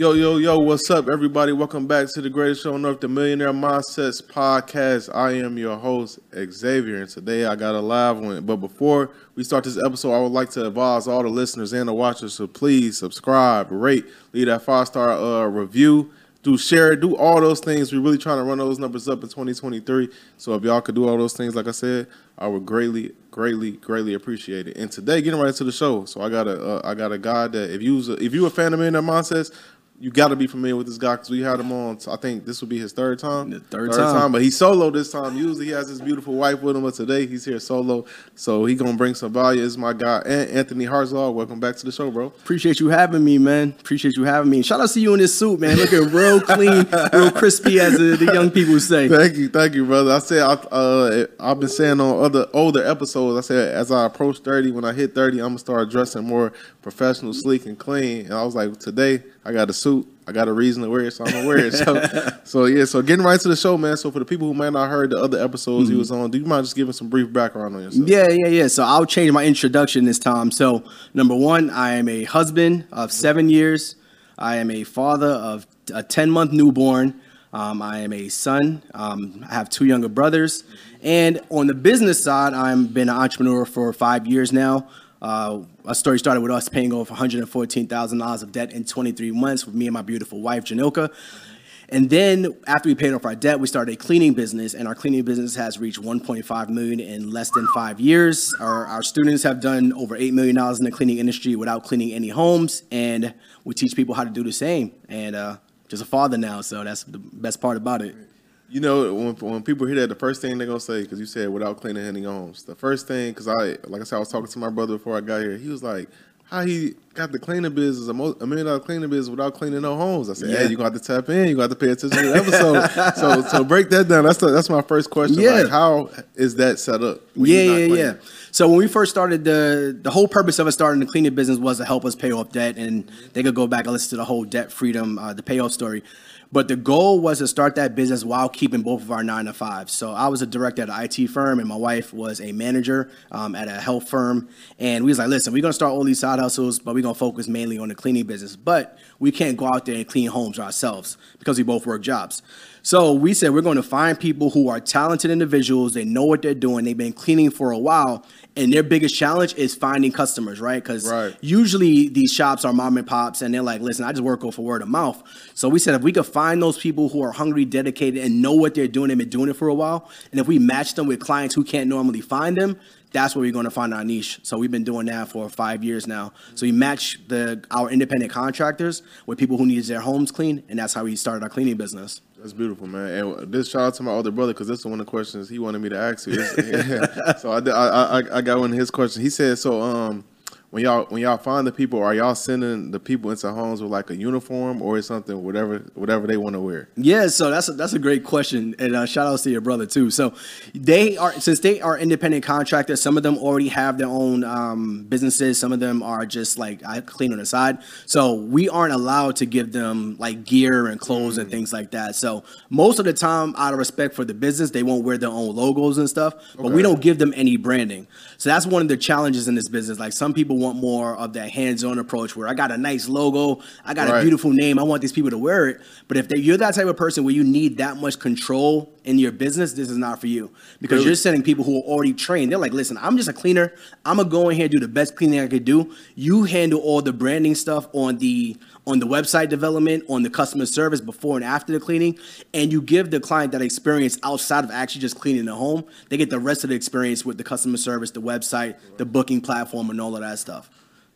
Yo, yo, yo, what's up, everybody? Welcome back to the greatest show on earth, the Millionaire Mindsets Podcast. I am your host, Xavier, and today I got a live one. But before we start this episode, I would like to advise all the listeners and the watchers to please subscribe, rate, leave that five star uh, review, do share, do all those things. We're really trying to run those numbers up in 2023. So if y'all could do all those things, like I said, I would greatly, greatly, greatly appreciate it. And today, getting right into the show, so I got a, uh, I got a guy that if you was a, if you a fan of Millionaire Mindsets, you got to be familiar with this guy because we had him on. I think this would be his third time. The third time. but he's solo this time. Usually he has his beautiful wife with him, but today he's here solo. So he gonna bring some value. Is my guy and Anthony Hartzlaw. Welcome back to the show, bro. Appreciate you having me, man. Appreciate you having me. Shout out to you in this suit, man. Looking real clean, real crispy, as the, the young people say. Thank you, thank you, brother. I said I, uh, I've been saying on other older episodes. I said as I approach thirty, when I hit thirty, I'm gonna start dressing more professional, sleek, and clean. And I was like, today I got a suit. I got a reason to wear it, so I'm gonna wear it. So, so yeah. So getting right to the show, man. So for the people who might not heard the other episodes Mm-hmm. he was on, do you mind just giving some brief background on yourself? Yeah, yeah, yeah. So I'll change my introduction this time. So number one, I am a husband of seven years. I am a father of a ten month newborn. Um, I am a son. Um, I have two younger brothers. And on the business side, I've been an entrepreneur for five years now. Uh, our story started with us paying off $114,000 of debt in 23 months with me and my beautiful wife, Janilka. And then after we paid off our debt, we started a cleaning business, and our cleaning business has reached 1.5 million in less than five years. Our, our students have done over eight million dollars in the cleaning industry without cleaning any homes, and we teach people how to do the same. And uh, just a father now, so that's the best part about it. You know, when, when people hear that, the first thing they're gonna say, because you said without cleaning any homes, the first thing, because I, like I said, I was talking to my brother before I got here. He was like, "How he got the cleaning business, a, mo- a million dollar cleaning business without cleaning no homes?" I said, Yeah. "Yeah, you gonna have to tap in. You gonna have to pay attention to the episode." so, so break that down. That's the, that's my first question. Yeah. Like, how is that set up? Yeah, yeah, cleaning? yeah. So when we first started the the whole purpose of us starting the cleaning business was to help us pay off debt, and they could go back and listen to the whole debt freedom, uh, the payoff story. But the goal was to start that business while keeping both of our nine to fives. So I was a director at an IT firm, and my wife was a manager um, at a health firm. And we was like, listen, we're gonna start all these side hustles, but we're gonna focus mainly on the cleaning business. But we can't go out there and clean homes ourselves because we both work jobs. So we said we're going to find people who are talented individuals. They know what they're doing. They've been cleaning for a while, and their biggest challenge is finding customers, right? Because Right. usually these shops are mom and pops, and they're like, "Listen, I just work off for word of mouth." So we said if we could find those people who are hungry, dedicated, and know what they're doing, they've been doing it for a while, and if we match them with clients who can't normally find them. That's where we're going to find our niche. So we've been doing that for five years now. So we match the our independent contractors with people who need their homes cleaned, and that's how we started our cleaning business. That's beautiful, man. And this shout out to my older brother because this is one of the questions he wanted me to ask you. So I, I, I I got one of his questions. He said, so um, when y'all when y'all find the people, are y'all sending the people into homes with like a uniform or something whatever whatever they want to wear? Yeah, so that's a, that's a great question, and uh, shout outs to your brother too. So they are since they are independent contractors. Some of them already have their own um, businesses. Some of them are just like I clean on the side. So we aren't allowed to give them like gear and clothes and things like that. So most of the time, out of respect for the business, they won't wear their own logos and stuff. But we don't give them any branding. So that's one of the challenges in this business. Like some people want more of that hands-on approach, where I got a nice logo, I got Right. a beautiful name, I want these people to wear it. But if they, you're that type of person where you need that much control in your business, this is not for you because Really? you're sending people who are already trained. They're like, listen, I'm just a cleaner. I'm gonna go in here and do the best cleaning I could do. You handle all the branding stuff on the on the website development, on the customer service before and after the cleaning, and you give the client that experience outside of actually just cleaning the home. They get the rest of the experience with the customer service, the website, the booking platform, and all of that stuff.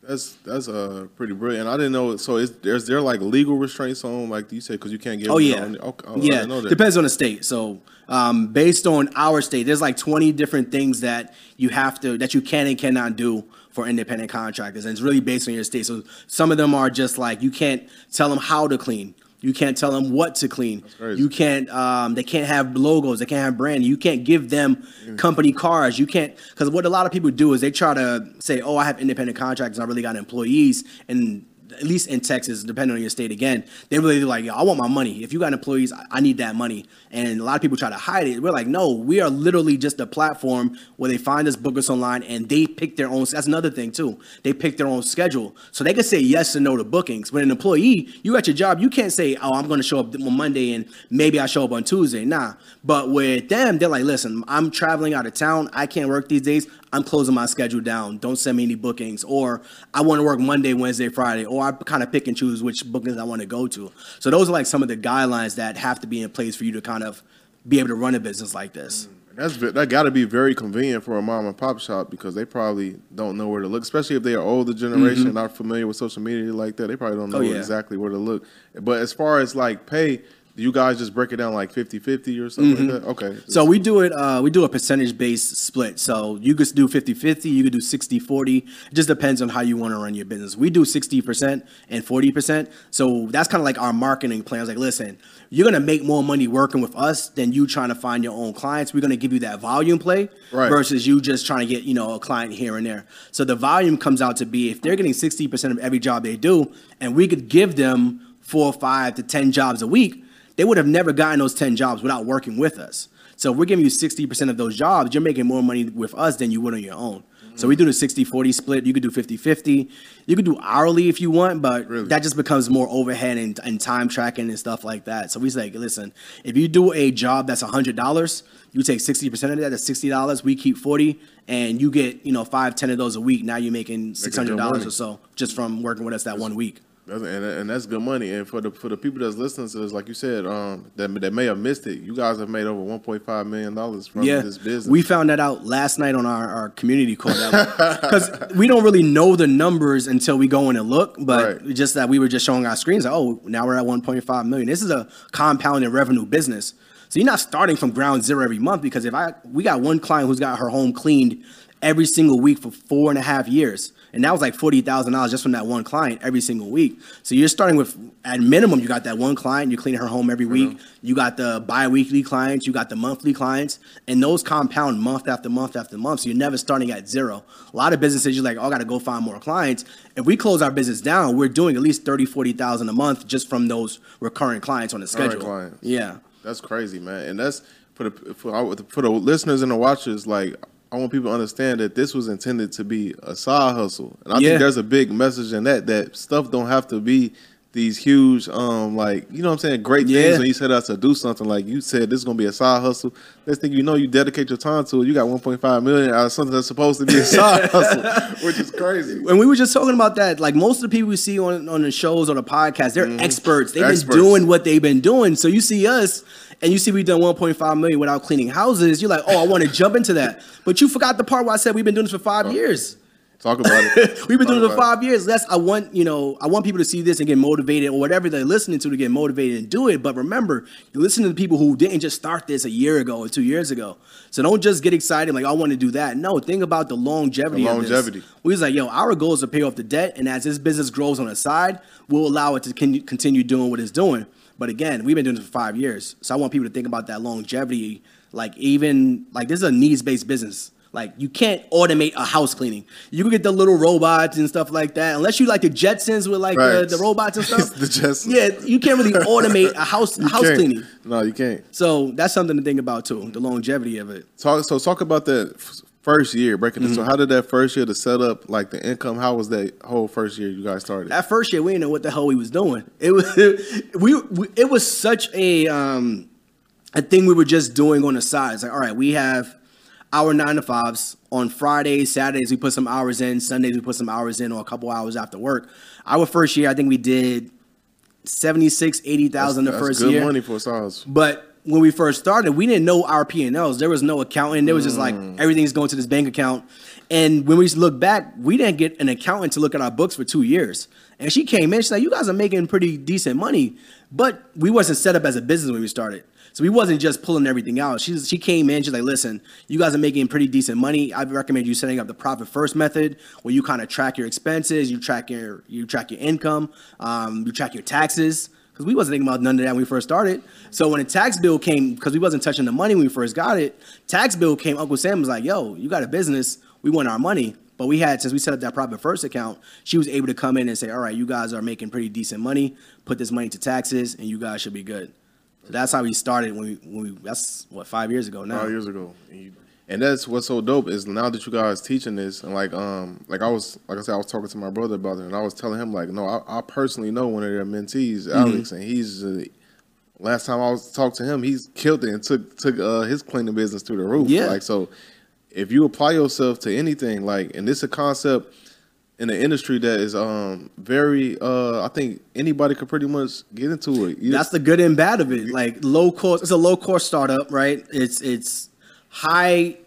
That's that's uh pretty brilliant. I didn't know. So is there's there like legal restraints on like you said because you can't get Oh yeah, okay, oh, yeah. Depends on the state. So um, based on our state, there's like 20 different things that you have to that you can and cannot do for independent contractors, and it's really based on your state. So some of them are just like you can't tell them how to clean. You can't tell them what to clean. You can't. Um, they can't have logos. They can't have brand. You can't give them company cars. You can't because what a lot of people do is they try to say, "Oh, I have independent contractors. I really got employees." And at least in Texas, depending on your state, again, they really like, I want my money. If you got employees, I- need that money. And a lot of people try to hide it. We're like, no, we are literally just a platform where they find us, book us online, and they pick their own. That's another thing too. They pick their own schedule, so they can say yes or no to bookings. When an employee, you at your job, you can't say, oh, I'm going to show up on Monday and maybe I show up on Tuesday. Nah. But with them, they're like, listen, I'm traveling out of town. I can't work these days. I'm closing my schedule down. Don't send me any bookings. Or I want to work Monday, Wednesday, Friday. Or I kind of pick and choose which bookings I want to go to. So those are like some of the guidelines that have to be in place for you to kind of be able to run a business like this. That's ve- that got to be very convenient for a mom and pop shop because they probably don't know where to look, especially if they are older generation, not familiar with social media like that. They probably don't know Mm-hmm. Oh, yeah. exactly where to look. But as far as like pay, you guys just break it down like 50-50 or something like that? Okay. Mm-hmm. So we do it, uh, we do a percentage based split. So you could do 50 50, you could do 60 40. It just depends on how you want to run your business. We do 60% and 40%. So that's kind of like our marketing plan. It's like, listen, you're going to make more money working with us than you trying to find your own clients. We're going to give you that volume play Right. versus you just trying to get, you know, a client here and there. So the volume comes out to be if they're getting 60% of every job they do, and we could give them four, five to 10 jobs a week, they would have never gotten those 10 jobs without working with us. So if we're giving you 60% of those jobs, you're making more money with us than you would on your own. So we do the 60-40 split. You could do 50-50. You could do hourly if you want, but Really? that just becomes more overhead and, and time tracking and stuff like that. So we say, listen, if you do a job that's $100, you take 60% of that, that's $60. We keep 40 and you get, you know, five, 10 of those a week. Now you're making $600 or so just from working with us that one week. That's, and, and that's good money. And for the for the people that's listening to this, like you said, um, that that may have missed it. You guys have made over 1.5 million dollars from yeah, this business. we found that out last night on our, our community call because we don't really know the numbers until we go in and look. But Right. just that we were just showing our screens. Like, oh, now we're at 1.5 million. This is a compounding revenue business. So you're not starting from ground zero every month because if I we got one client who's got her home cleaned every single week for four and a half years. And that was like forty thousand dollars just from that one client every single week. So you're starting with at minimum, you got that one client, you're cleaning her home every week. Mm-hmm. You got the bi-weekly clients, you got the monthly clients, and those compound month after month after month. So you're never starting at zero. A lot of businesses, you're like, oh, I gotta go find more clients. If we close our business down, we're doing at least 30, 40,000 a month just from those recurring clients on the schedule. Yeah. That's crazy, man. And that's for the for the listeners and the watchers. Like, I want people to understand that this was intended to be a side hustle, and I Yeah. think there's a big message in that that stuff don't have to be these huge, um, like you know what I'm saying, great Yeah. things when you set out to do something. Like you said, this is gonna be a side hustle. Next thing you know, you dedicate your time to it. You got 1.5 million out of something that's supposed to be a side hustle, which is crazy. And we were just talking about that. Like most of the people we see on, on the shows on the podcast, they're experts. They've. Experts. been doing what they've been doing. So you see us and you see we've done 1.5 million without cleaning houses. You're like, oh, I want to jump into that. But you forgot the part where I said we've been doing this for five years. Talk about it. We've been doing it for five years. That's I want you know I want people to see this and get motivated or whatever they're listening to to get motivated and do it. But remember, you're listening to the people who didn't just start this a year ago or two years ago. So don't just get excited like oh, I want to do that. No, think about the longevity. The of this. longevity. We was like, yo, our goal is to pay off the debt, and as this business grows on the side, we'll allow it to con- continue doing what it's doing. But again, we've been doing this for five years, so I want people to think about that longevity. Like even like this is a needs based business. Like you can't automate a house cleaning. You can get the little robots and stuff like that, unless you like the Jetsons with like the, Right. the robots and stuff. The Jetsons. Yeah, you can't really automate a house house Can't. cleaning. No, you can't. So that's something to think about too, the longevity of it. Talk so talk about that f- first year breaking it. So Mm-hmm. how did that first year to set up like the income? How was that whole first year you guys started? That first year, we didn't know what the hell we was doing. It was we, we it was such a um a thing we were just doing on the side. It's like, all right, we have our nine to fives on Fridays, Saturdays. We put some hours in. Sundays we put some hours in, or a couple hours after work. Our first year, I think we did 76, 80,000 the That's first good year. money for size. But when we first started, we didn't know our P and Ls. There was no accountant. There was just like Mm. everything's going to this bank account. And when we look back, we didn't get an accountant to look at our books for two years. And she came in, she's like, "You guys are making pretty decent money," but we wasn't set up as a business when we started. So we wasn't just pulling everything out. She she came in, she's like, "Listen, you guys are making pretty decent money. I recommend you setting up the profit first method, where you kind of track your expenses, you track your you track your income, um, you track your taxes." Because we wasn't thinking about none of that when we first started. So when the tax bill came, because we wasn't touching the money when we first got it, tax bill came. Uncle Sam was like, "Yo, you got a business. We want our money." But we had since we set up that profit first account, she was able to come in and say, "All right, you guys are making pretty decent money. Put this money to taxes, and you guys should be good." So that's how we started. When we, when we that's what five years ago now. Five years ago. And, you, and that's what's so dope is now that you guys teaching this and like um like I was like I said I was talking to my brother about it and I was telling him like no I, I personally know one of their mentees Alex and he's uh, last time I was talked to him he's killed it and took took uh, his cleaning business to the roof Yeah. like so if you apply yourself to anything like and this is a concept in the industry that is um very uh I think anybody could pretty much get into it You- That's the good and bad of it. Like low cost, it's a low cost startup, right? It's it's high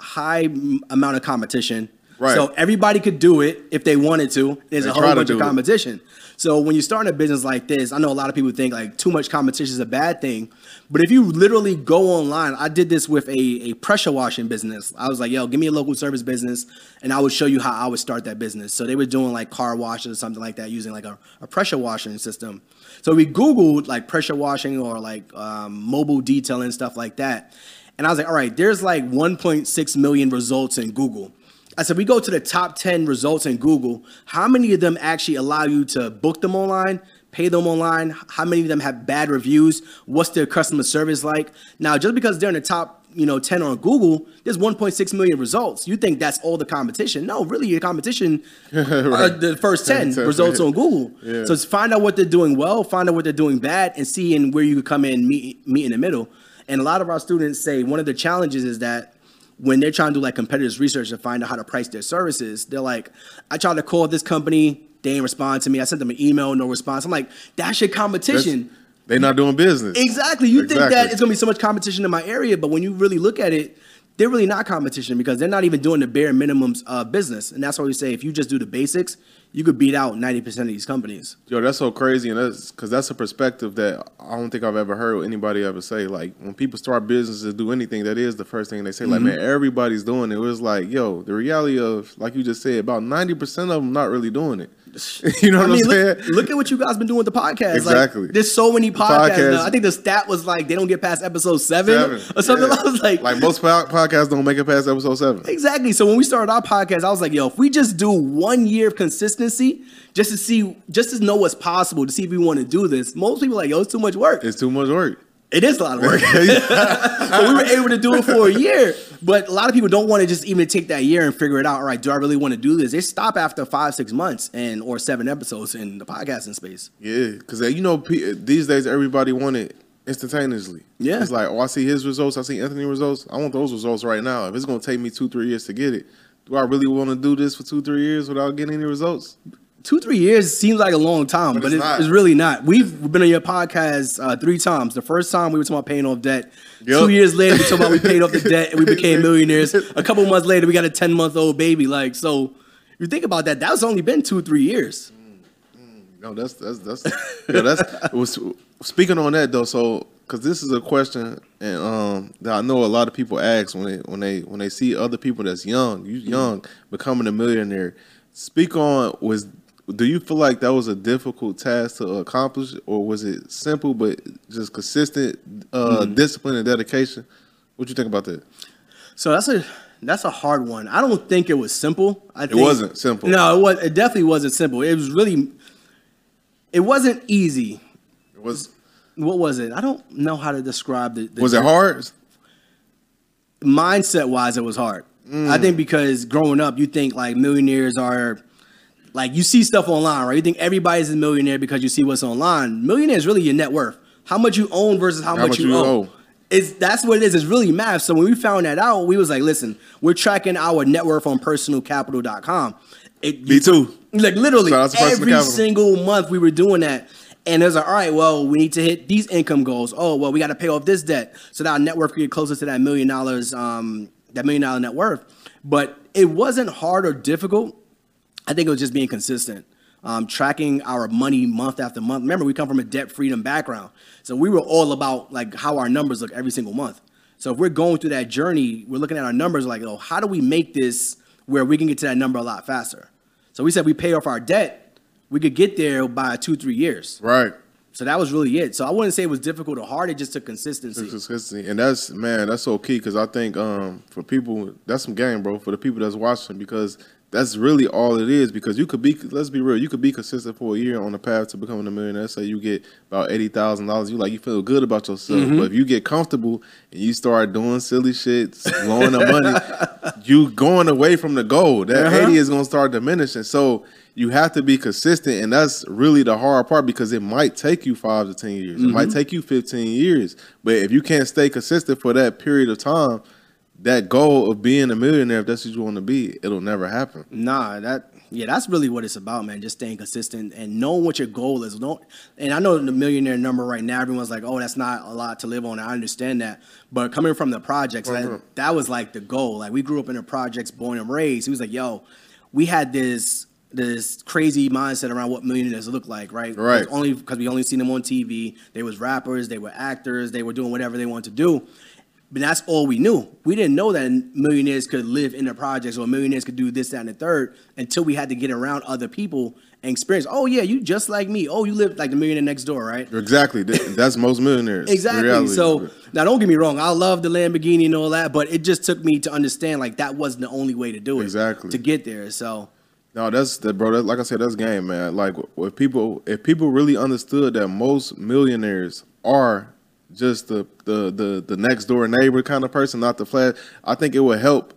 high amount of competition. Right. So everybody could do it if they wanted to. There's They a whole bunch of do it. competition. So when you start a business like this, I know a lot of people think like too much competition is a bad thing. But if you literally go online, I did this with a, a pressure washing business. I was like, yo, give me a local service business and I would show you how I would start that business. So they were doing like car washes or something like that using like a, a pressure washing system. So we Googled like pressure washing or like um, mobile detailing stuff like that. And I was like, all right, there's like 1.6 million results in Google. I said, we go to the top 10 results in Google. How many of them actually allow you to book them online, pay them online? How many of them have bad reviews? What's their customer service like? Now, just because they're in the top, you know, 10 on Google, there's 1.6 million results. You think that's all the competition? No, really, your competition are uh, the first 10 Right. results on Google. Yeah. So find out what they're doing well, find out what they're doing bad, and seeing where you could come in, meet, meet in the middle. And a lot of our students say one of the challenges is that when they're trying to do like competitors research to find out how to price their services, they're like, I tried to call this company, they didn't respond to me. I sent them an email, no response. I'm like, that's your competition. they're not doing business Exactly. You think that it's gonna be so much competition in my area, but when you really look at it, they're really not competition because they're not even doing the bare minimums of business. And that's why we say if you just do the basics, you could beat out 90% of these companies. Yo, that's so crazy, and that's because that's a perspective that I don't think I've ever heard anybody ever say. Like when people start businesses, do anything, that is the first thing they say. Like, Mm-hmm. man, everybody's doing it. It was like, yo, the reality of, like you just said, about ninety percent of them not really doing it. you know what I mean, am look, saying? look at what you guys been doing with the podcast. Exactly. Like, there's so many podcasts. podcast- I think the stat was like they don't get past episode seven, Seven. or something. Yeah. I was like, like most podcasts don't make it past episode seven. exactly. So when we started our podcast, I was like, yo, if we just do one year of consistency, just to see, just to know what's possible, to see if we want to do this. Most people are like, yo, it's too much work. It's too much work. It is a lot of work. but we were able to do it for a year. But a lot of people don't want to just even take that year and figure it out. All right, do I really want to do this? They stop after five, six months and or seven episodes in the podcasting space. Yeah, because uh, you know uh, these days everybody want it instantaneously. Yeah. it's like oh, I see his results, I see Anthony results. I want those results right now. If it's gonna take me two, three years to get it, do I really want to do this for two, three years without getting any results? Two, three years seems like a long time, But but, it's it's, it's really not. We've been on your podcast uh, three times. The first time we were talking about paying off debt. Yup. Two years later, we talking about we paid off the debt and we became millionaires. A couple months later, we got a 10 month old baby. Like, so you think about that, that's only been two, three years. No, that's that's that's yeah, that's was speaking on that though. So because this is a question and um that I know a lot of people ask when they when they when they see other people that's young, you young becoming a millionaire. Speak on was do you feel like that was a difficult task to accomplish or was it simple but just consistent uh discipline and dedication? What you think about that? So that's a that's a hard one. I don't think it was simple. I think, it wasn't simple. No, it was. It definitely wasn't simple. It was really. It wasn't easy. It was What was it? I don't know how to describe the. the was it hard? mindset wise, it was hard. I think because growing up, you think like millionaires are like you see stuff online, right? You think everybody's a millionaire because you see what's online. Millionaire is really your net worth, how much you own versus how, much, you, owe. It's that's what it is. It's really math. So when we found that out, we was like, listen, we're tracking our net worth on personalcapital.com. It, Me too. like literally to every single month we were doing that. And it was like, all right, well, we need to hit these income goals. Oh, well, we got to pay off this debt so that our net worth can get closer to that million dollars, um, that million dollar net worth. But it wasn't hard or difficult. I think it was just being consistent, um, tracking our money month after month. Remember, we come from a debt freedom background, so we were all about like how our numbers look every single month. So if we're going through that journey, we're looking at our numbers like, oh, how do we make this where we can get to that number a lot faster? So we said we pay off our debt, we could get there by two, three years. Right. so that was really it. So I wouldn't say it was difficult or hard. It just took consistency. Consistency, and that's man, that's so key because I think um, for people, that's some game, bro. For the people that's watching, because that's really all it is. Because you could be, let's be real, you could be consistent for a year on the path to becoming a millionaire. Say you get about eighty thousand dollars, you like you feel good about yourself. Mm-hmm. But if you get comfortable and you start doing silly shit, blowing the money, you going away from the goal. That Uh-huh. eighty is gonna start diminishing. So you have to be consistent, and that's really the hard part because it might take you five to ten years. It Mm-hmm. might take you fifteen years, but if you can't stay consistent for that period of time, that goal of being a millionaire, if that's what you want to be, it'll never happen. Nah, that yeah, that's really what it's about, man. Just staying consistent and knowing what your goal is. Don't and I know the millionaire number right now, everyone's like, oh, that's not a lot to live on. I understand that. But coming from the projects, Mhm. that, that was like the goal. Like we grew up in the projects, born and raised. He was like, yo, we had this this crazy mindset around what millionaires look like, right? Right. Only because we only seen them on TV. They was rappers, they were actors, they were doing whatever they wanted to do. But that's all we knew. We didn't know that millionaires could live in the projects or millionaires could do this, that, and the third until we had to get around other people and experience. Oh yeah, you just like me. Oh, you live like the millionaire next door, right? Exactly. That's most millionaires. Exactly. So now, don't get me wrong. I love the Lamborghini and all that, but it just took me to understand like that wasn't the only way to do it. Exactly. To get there. So No, that's that, bro. That, like I said, that's game, man. Like if people, if people really understood that most millionaires are just the the the, the next door neighbor kind of person, not the flash, I think it would help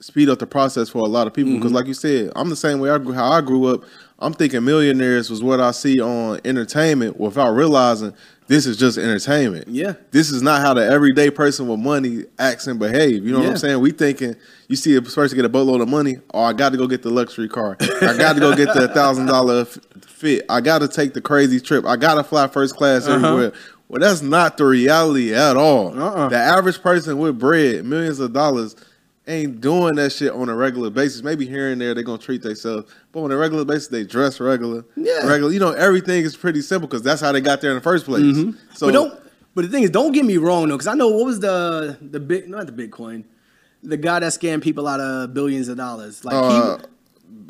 speed up the process for a lot of people. Mm-hmm. Because, like you said, I'm the same way. I grew, how I grew up. I'm thinking millionaires was what I see on entertainment without realizing this is just entertainment. Yeah. This is not how the everyday person with money acts and behave. You know what I'm saying? We thinking you see a person get a boatload of money. Oh, I got to go get the luxury car. I got to go get the thousand dollar fit. I got to take the crazy trip. I got to fly first class Uh-huh. Well, that's not the reality at all. Uh-uh. The average person with bread, millions of dollars, ain't doing that shit on a regular basis. Maybe here and there they're gonna treat themselves, but on a regular basis they dress regular. Yeah. regular. You know, everything is pretty simple because that's how they got there in the first place. So Mm-hmm. but don't. But the thing is, don't get me wrong though, because I know what was the the big not the Bitcoin, the guy that scammed people out of billions of dollars. Like uh, he,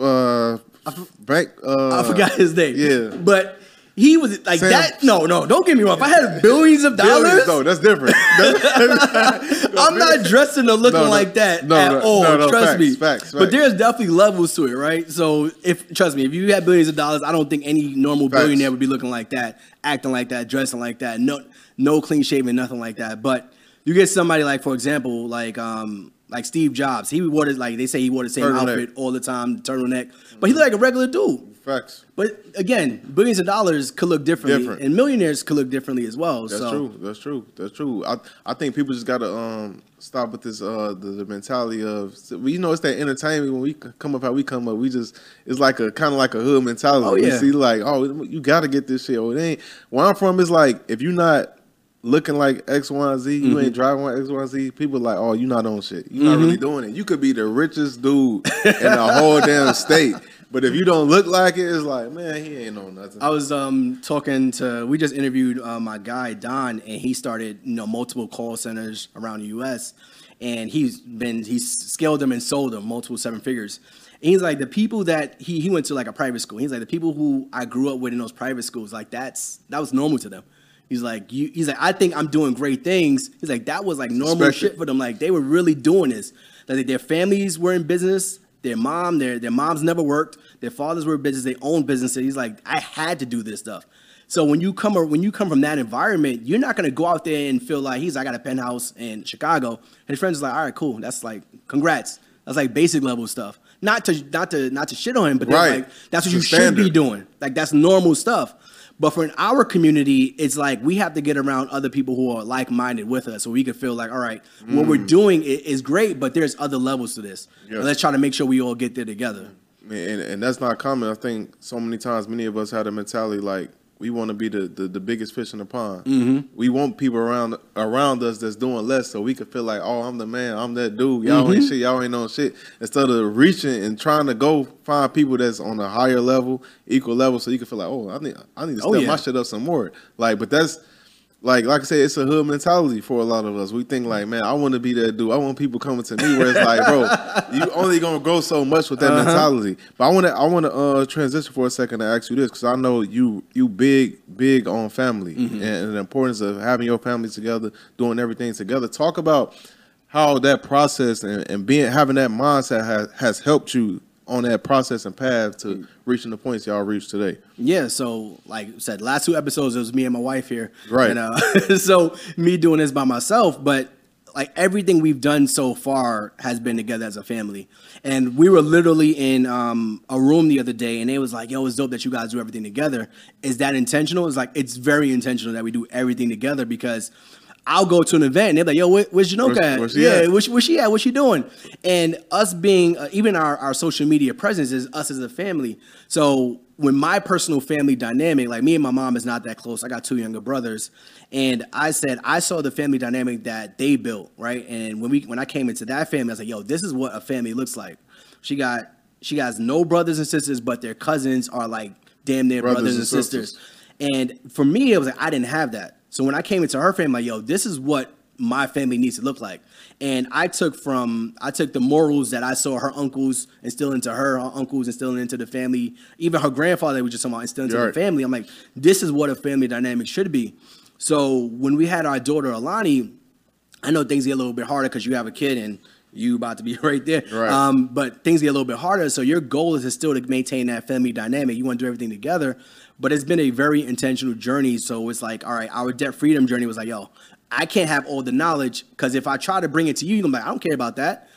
uh, bank. Uh, I forgot his name. yeah. but he was like Sam- that. No, no, don't get me wrong. If I had billions of Billions, dollars, No, that's different. That's- I'm not dressing or looking No, no, like that no, at all. no, no, trust facts, me. facts, facts. But there's definitely levels to it, right? So if trust me, if you had billions of dollars, I don't think any normal billionaire would be looking like that, acting like that, dressing like that. No, no clean shaven, nothing like that. But you get somebody like, for example, like um like Steve Jobs. He wore it like they say he wore the same Turtleneck. outfit all the time, turtleneck. But he looked like a regular dude. Facts. But again, billions of dollars could look differently, Different. and millionaires could look differently as well. That's so true. That's true. That's true. I I think people just gotta um stop with this uh the, the mentality of you know it's that entertainment when we come up how we come up we just it's like a kind of like a hood mentality. Oh, We yeah. see like oh you gotta get this shit. Oh it ain't where I'm from is like if you're not looking like X Y and Z you Mm-hmm. ain't driving like X Y and Z people like oh you not on shit you're not really doing it. You could be the richest dude in the whole damn state. But if you don't look like it, it's like, man, he ain't on nothing. I was um, talking to. We just interviewed uh, my guy Don, and he started you know multiple call centers around the U.S. And he's been he's scaled them and sold them multiple seven figures. And he's like the people that he he went to like a private school. He's like the people who I grew up with in those private schools. Like that's that was normal to them. He's like you. He's like I think I'm doing great things. He's like that was like normal Expected. shit for them. Like they were really doing this. Like their families were in business. Their mom, their their moms never worked. Their fathers were business. They owned businesses. He's like, I had to do this stuff. So when you come or when you come from that environment, you're not gonna go out there and feel like he's I got a penthouse in Chicago. And his friends are like, all right, cool. That's like, congrats. That's like basic level stuff. Not to not to not to shit on him, but Right. like that's what It's you the should be doing. Like that's normal stuff. But for in our community, it's like we have to get around other people who are like minded with us, so we can feel like, all right, what we're doing is great, but there's other levels to this. Mm. And let's try to make sure we all get there together. and, and that's not common. I think so many times, many of us had a mentality like we want to be the, the, the biggest fish in the pond. Mm-hmm. We want people around around us that's doing less, so we can feel like, oh, I'm the man, I'm that dude. Y'all ain't shit, y'all ain't on shit. Instead of reaching and trying to go find people that's on a higher level, equal level, so you can feel like, oh, I need I need to Oh, step yeah. my shit up some more. Like, but that's. Like like I said, it's a hood mentality for a lot of us. We think like, man, I want to be that dude. I want people coming to me. Where it's like, bro, you only gonna grow so much with that Uh-huh. mentality. But I want to I want to uh, transition for a second to ask you this because I know you you big big on family Mm-hmm. and, and the importance of having your family together, doing everything together. Talk about how that process and, and being having that mindset has has helped you on that process and path to reaching the points y'all reached today. Yeah, so like I said, last two episodes it was me and my wife here. Right. And uh, so me doing this by myself, but like everything we've done so far has been together as a family. And we were literally in um, a room the other day, and it was like, "Yo, it's dope that you guys do everything together." Is that intentional? It's like it's very intentional that we do everything together because. I'll go to an event and they're like, "Yo, where, where's Janoka Where's- at? where's she yeah, at?" where's, where's she at? What's she doing?" And us being uh, even our, our social media presence is us as a family. So when my personal family dynamic, like me and my mom is not that close. I got two younger brothers, and I said I saw the family dynamic that they built, right? And when we when I came into that family, I was like, "Yo, this is what a family looks like." She got she has no brothers and sisters, but their cousins are like damn near brothers, Brothers and and sisters. sisters. And for me, it was like I didn't have that. So when I came into her family, like, yo, this is what my family needs to look like. And I took from I took the morals that I saw her uncles instill into her, her uncles instilling into the family, even her grandfather was just talking about instilling into Right. the family. I'm like, this is what a family dynamic should be. So when we had our daughter Alani, I know things get a little bit harder because you have a kid and you about to be right there. Right. Um, but things get a little bit harder. So your goal is to still to maintain that family dynamic. You want to do everything together. But it's been a very intentional journey. So it's like, all right, our debt freedom journey was like, yo, I can't have all the knowledge because if I try to bring it to you, you're gonna be like, I don't care about that.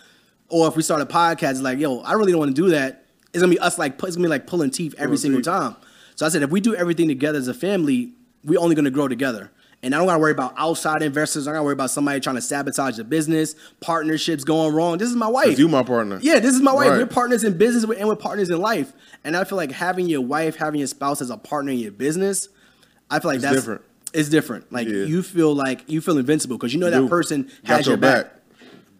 Or if we start a podcast, it's like, yo, I really don't want to do that. It's gonna be us like it's gonna be like pulling teeth every Pulling single teeth. time. So I said, if we do everything together as a family, we're only gonna grow together. And I don't gotta worry about outside investors. I don't gotta worry about somebody trying to sabotage the business, partnerships going wrong. This is my wife. you my partner. Yeah, this is my wife. Right. We're partners in business and we're partners in life. And I feel like having your wife, having your spouse as a partner in your business, I feel like It's that's different. It's different. Like Yeah. you feel like you feel invincible because you know that Dude, person got has your back.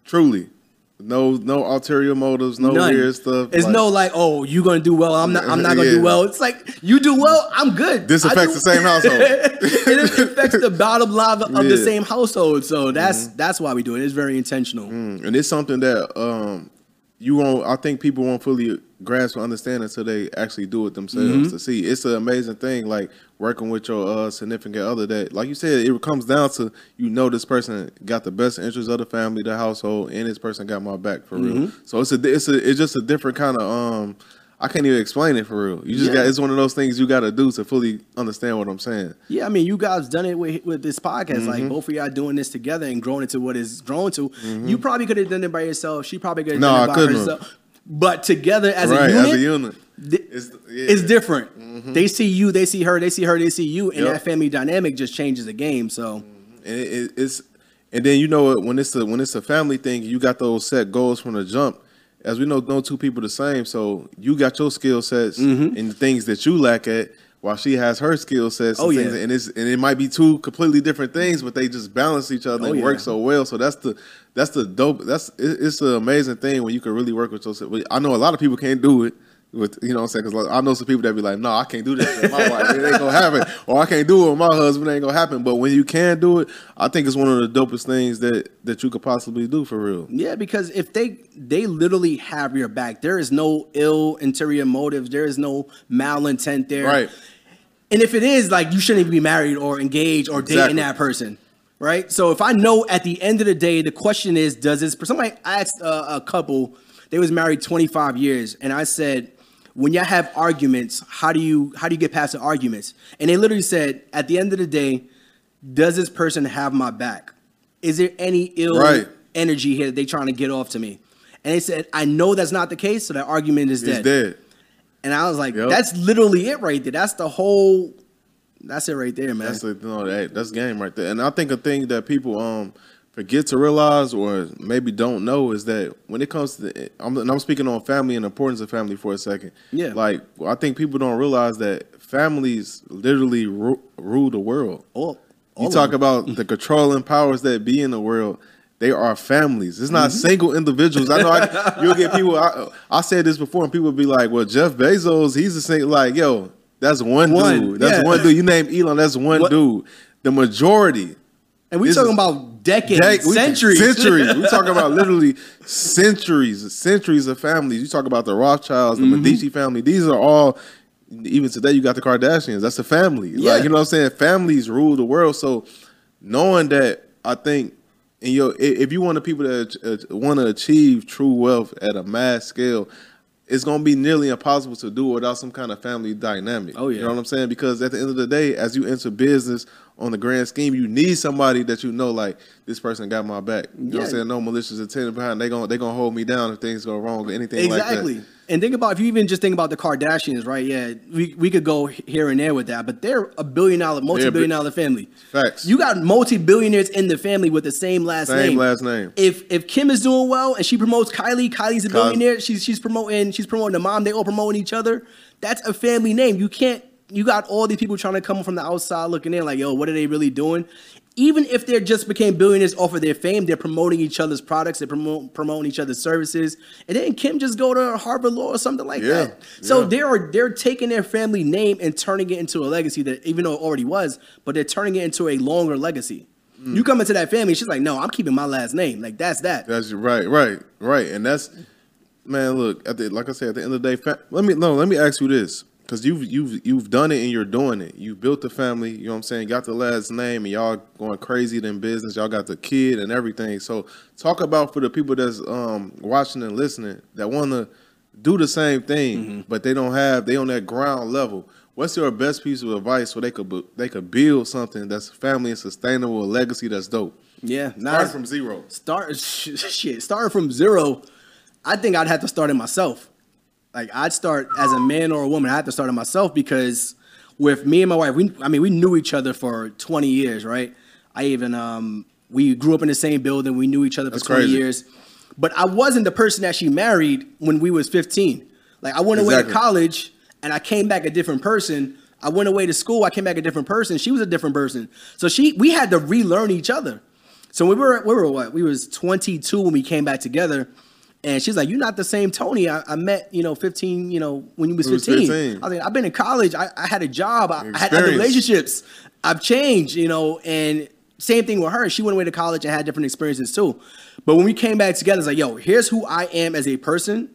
Truly. No no ulterior motives, no None. weird stuff. It's like- no like, oh, you gonna do well. I'm not. I'm not gonna Yeah. do well. It's like you do well. I'm good. This affects the same household. it affects the bottom line of the Yeah. Mm-hmm. same household. So that's that's why we do it. It's very intentional. and it's something that um you won't I think people won't fully grasp or understand until they actually do it themselves Mm-hmm. to see. It's an amazing thing, like working with your uh, significant other that like you said, it comes down to you know this person got the best interest of the family, the household, and this person got my back for real. Mm-hmm. So it's a it's a it's just a different kind of um I can't even explain it for real. You just Yeah. got it's one of those things you gotta do to fully understand what I'm saying. Yeah, I mean, you guys done it with with this podcast. Mm-hmm. Like both of y'all doing this together and growing into what is grown to. You probably could have done it by yourself. She probably could have No, done it by couldn't have. But together as right, a unit, as a unit. th- It's, it's yeah. different. They see you, they see her, they see her, they see you, and Yep. that family dynamic just changes the game. So and it, it- it's and then you know when it's a when it's a family thing you got those set goals from the jump as we know no two people the same so you got your skill sets Mm-hmm. and the things that you lack at while she has her skill sets and Oh, things, yeah. and it's and it might be two completely different things but they just balance each other Oh, and yeah. work so well so that's the that's the dope that's it, it's an amazing thing when you can really work with yourself I know a lot of people can't do it with you know what I'm saying because like, I know some people that be like no I can't do this with my wife it ain't gonna happen or I can't do it with my husband it ain't gonna happen but when you can do it I think it's one of the dopest things that that you could possibly do for real Yeah, because if they they literally have your back, there is no ill interior motives. There is no malintent there. right And if it is, like you shouldn't even be married or engaged or dating Exactly. that person. Right. So if I know at the end of the day, the question is, does this somebody I asked a, a couple, they was married 25 years, and I said, when y'all have arguments, how do you how do you get past the arguments? And they literally said, at the end of the day, does this person have my back? Is there any ill Right. energy here that they trying to get off to me? And they said, I know that's not the case, so that argument is it's dead. dead And I was like, Yep. that's literally it right there. That's the whole. That's it right there, man. That's a, no, that, that's game right there. And I think a thing that people um forget to realize or maybe don't know is that when it comes to I'm, and I'm speaking on family and the importance of family for a second. Yeah. Like I think people don't realize that families literally ru- rule the world. all You talk about the controlling powers that be in the world. They are families. It's Mm-hmm. not single individuals. I know I, you'll get people. I, I said this before, and people be like, "Well, Jeff Bezos, he's the same." Like, yo, that's one, One, dude. That's yeah. one dude. You name Elon, that's one What- dude. the majority. And we talking about decades, Dec- we- centuries. Centuries. we talking about literally centuries, centuries of families. You talk about the Rothschilds, the Mm-hmm. Medici family. These are all. Even today, you got the Kardashians. That's the family. Yeah. Like you know what I'm saying. Families rule the world. So knowing that, I think, and i- if you want the people that uh, want to achieve true wealth at a mass scale. It's gonna be nearly impossible to do without some kind of family dynamic. Oh, yeah. You know what I'm saying? Because at the end of the day, as you enter business on the grand scheme, you need somebody that you know, like this person got my back. You know what I'm saying? No malicious intent behind. They gonna they gonna hold me down if things go wrong or anything like Exactly. that. and think about if you even just think about the Kardashians, right? Yeah, we, we could go here and there with that, but they're a billion dollar, multi billion dollar family. Facts. You got multi billionaires in the family with the same last Same name. Same last name. If if Kim is doing well and she promotes Kylie, Kylie's a billionaire. She's she's promoting she's promoting the mom. They all promoting each other. That's a family name. You can't. You got all these people trying to come from the outside looking in, like, yo, what are they really doing? Even if they just became billionaires off of their fame, they're promoting each other's products, they're promote, promoting each other's services, and then Kim just go to Harvard Law or something like Yeah, that. So yeah. they are they're taking their family name and turning it into a legacy that even though it already was, but they're turning it into a longer legacy. Mm. You come into that family, she's like, no, I'm keeping my last name. Like that's that. That's right, right, right. And that's man. Look, at the, like I said, at the end of the day, fa- let me no. Let me ask you this, because you've you've you've done it and you're doing it. You built the family. You know what I'm saying? Got the last name, and y'all going crazy in business. Y'all got the kid and everything. So talk about for the people that's um, watching and listening that want to do the same thing, but they don't have they on that ground level. What's your best piece of advice so they could they could build something that's family and sustainable, a legacy that's dope? Yeah, Starting from zero. start shit starting from zero i think i'd have to start it myself like i'd start as a man or a woman i have to start on myself because with me and my wife we i mean we knew each other for 20 years right? I even um we grew up in the same building we knew each other for That's 20 crazy. years. But i wasn't the person that she married when we was 15 like i went away to college and i came back a different person. I went away to school i came back a different person. She was a different person. So she we had to relearn each other. So we were we were what? We was 22 when we came back together. And she's like, "You're not the same Tony I, I met, you know, 15, you know, when you was When you was 15." 15. I was like, "I've been in college. I, I had a job. I, I had other relationships. I've changed, you know." And same thing with her. She went away to college and had different experiences too. But when we came back together, it's like, "Yo, here's who I am as a person,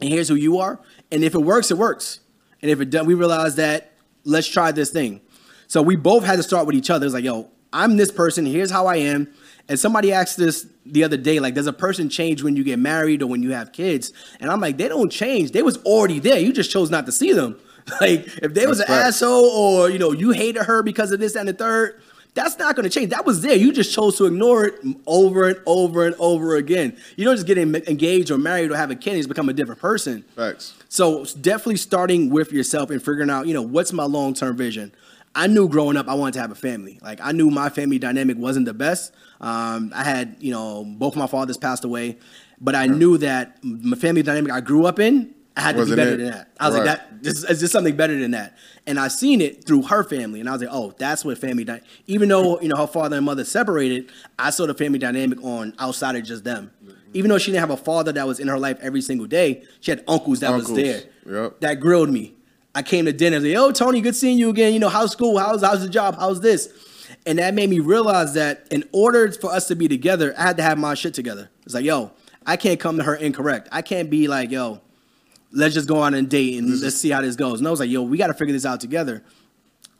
and here's who you are. And if it works, it works. And if it doesn't, we realize that let's try this thing. So we both had to start with each other. It's like, yo, I'm this person. Here's how I am. And somebody asked this the other day, like, does a person change when you get married or when you have kids? And I'm like, they don't change. They was already there. You just chose not to see them. Like, if they was an facts. asshole or you know you hated her because of this and the third, that's not going to change. That was there. You just chose to ignore it over and over and over again. You don't just get engaged or married or have a kid and just become a different person. Facts. So definitely starting with yourself and figuring out, you know, what's my long term vision. I knew growing up I wanted to have a family. Like I knew my family dynamic wasn't the best. Um, I had, you know, both my fathers passed away, but I knew that my family dynamic I grew up in, I had to Wasn't be better it? than that. I was Right. like, that this is just something better than that. And I seen it through her family, and I was like, oh, that's what family. Dy-. Even though you know her father and mother separated, I saw the family dynamic on outside of just them. Even though she didn't have a father that was in her life every single day, she had uncles that Uncles, was there. yep. That grilled me. I came to dinner. And I was like, "Yo, Tony, good seeing you again. You know, how's school? How's how's the job? How's this?" And that made me realize that in order for us to be together, I had to have my shit together. It's like, yo, I can't come to her incorrect. I can't be like, yo, let's just go on and date and mm-hmm. let's see how this goes. And I was like, yo, we got to figure this out together.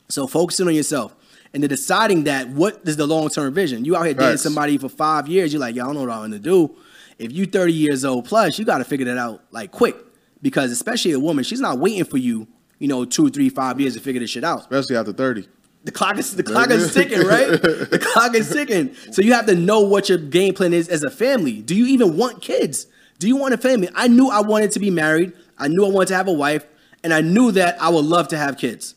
So focusing on yourself and then deciding that what is the long term vision. You out here dating somebody for five years, you're like, yo, I don't know what I'm gonna do. If you 30 years old plus, you got to figure that out like quick because especially a woman, she's not waiting for you, you know, two, three, five years to figure this shit out. Especially after 30. The clock is the clock is ticking, right? The clock is ticking. So you have to know what your game plan is as a family. Do you even want kids? Do you want a family? I knew I wanted to be married. I knew I wanted to have a wife, and I knew that I would love to have kids.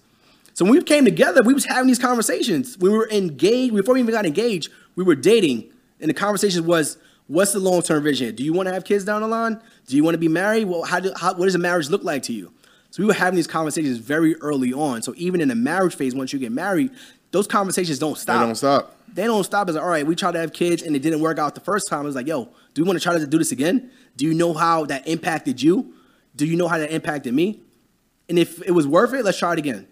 So when we came together, we was having these conversations. We were engaged before we even got engaged. We were dating, and the conversation was, "What's the long term vision? Do you want to have kids down the line? Do you want to be married? Well, how do how, what does a marriage look like to you?" So we were having these conversations very early on. So even in the marriage phase, once you get married, those conversations don't stop. They don't stop. They don't stop. It's like, all right, we tried to have kids and it didn't work out the first time. It's like, yo, do you want to try to do this again? Do you know how that impacted you? Do you know how that impacted me? And if it was worth it, let's try it again.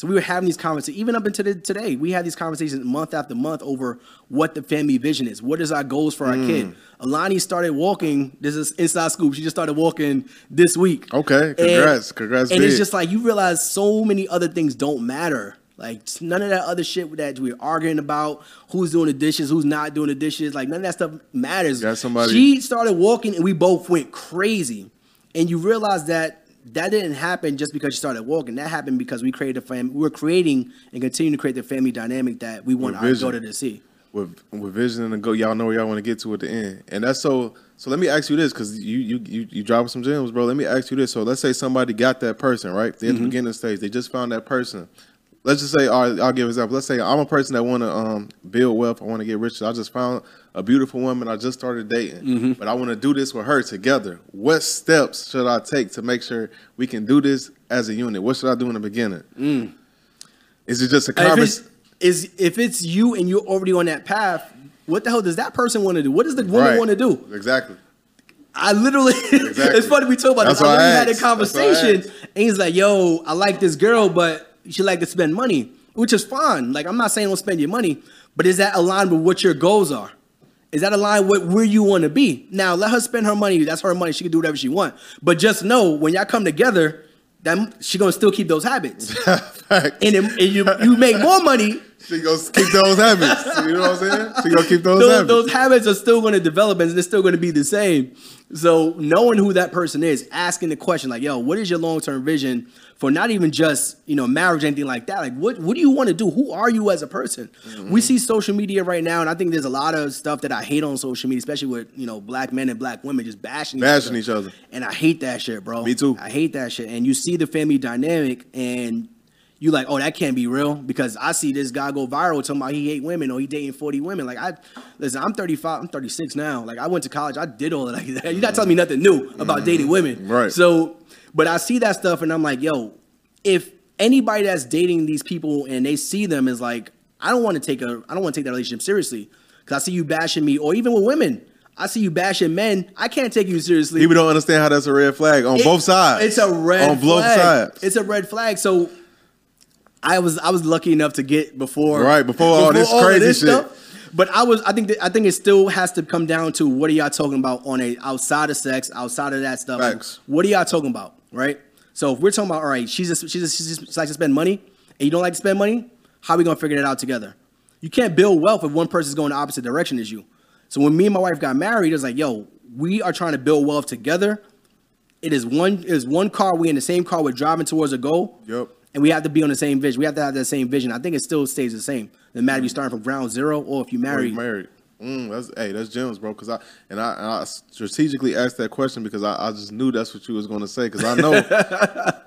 So we were having these conversations, even up into today. We had these conversations month after month over what the family vision is. What is our goals for our Mm. kid? Alani started walking. This is inside scoop. She just started walking this week. Okay, congrats, congrats, And it's just like you realize so many other things don't matter. Like none of that other shit that we're arguing about, who's doing the dishes, who's not doing the dishes, like none of that stuff matters. Got somebody- She started walking, and we both went crazy. And you realize that that didn't happen just because she started walking. That happened because we created a family. We're creating and continuing to create the family dynamic that we want With our vision. daughter to see. with with vision and go. Y'all know where y'all want to get to at the end, and that's so. So let me ask you this, because you you you you dropping some gems, bro. Let me ask you this. So let's say somebody got that person, right? They're in Mm-hmm. the beginning stage. They just found that person. Let's just say, all right, I'll give an example. Let's say I'm a person that want to um, build wealth. I want to get rich. I just found a beautiful woman. I just started dating, Mm-hmm. but I want to do this with her together. What steps should I take to make sure we can do this as a unit? What should I do in the beginning? Is it just a Mm. Conversation? is if it's you and you're already on that path, what the hell does that person want to do? What does the woman want to do? Exactly. I literally, it's funny we talk about That's this. I why I literally had a asked. That's why I conversation, and he's like, "Yo, I like this girl, but she like to spend money, which is fine. Like, I'm not saying don't spend your money, but is that aligned with what your goals are? Is that aligned with where you want to be? Now, let her spend her money. That's her money. She can do whatever she want. But just know when y'all come together, that she gonna still keep those habits, and, it- and you you make more money. She gonna keep those habits. You know what I'm saying? She gonna keep those, those, habits. those habits are still going to develop and they're still going to be the same. So knowing who that person is, asking the question like, "Yo, what is your long term vision for not even just you know marriage, anything like that? Like, what what do you want to do? Who are you as a person?" Mm-hmm. We see social media right now, and I think there's a lot of stuff that I hate on social media, especially with you know black men and black women just bashing Bashing each each other. and I hate that shit, bro. Me too. I hate that shit. And you see the family dynamic, and you like, oh, that can't be real because I see this guy go viral talking about he hate women or he dating forty women. Like I, listen, I'm 35, I'm 36 now. Like I went to college, I did all of that. You're not telling me nothing new about dating women, Mm-hmm. Right. So, but I see that stuff, and I'm like, yo, if anybody that's dating these people and they see them as like, I don't want to take a, I don't want to take that relationship seriously because I see you bashing me, or even with women. I see you bashing men. I can't take you seriously. People don't understand how that's a red flag on It- both sides. It's a red on both flag. sides. It's a red flag. So I was I was lucky enough to get before Right, before all this of crazy shit. But I was I think that, I think it still has to come down to what are y'all talking about on a outside of sex, outside of that stuff. What are y'all talking about, right? So if we're talking about all right, she's just, she's just, she's just likes to spend money, and you don't like to spend money, how are we gonna figure that out together? You can't build wealth if one person's going the opposite direction as you. So when me and my wife got married, it was like, yo, we are trying to build wealth together. It is one it is one car. We in the same car. We're driving towards a goal. Yep. And we have to be on the same vision. We have to have that same vision. I think it still stays the same. No matter if you starting from ground zero or if you married. married. Mm, that's hey, that's gems, bro. Because I and I, and I strategically asked that question because I, I just knew that's what you was going to say. Because I know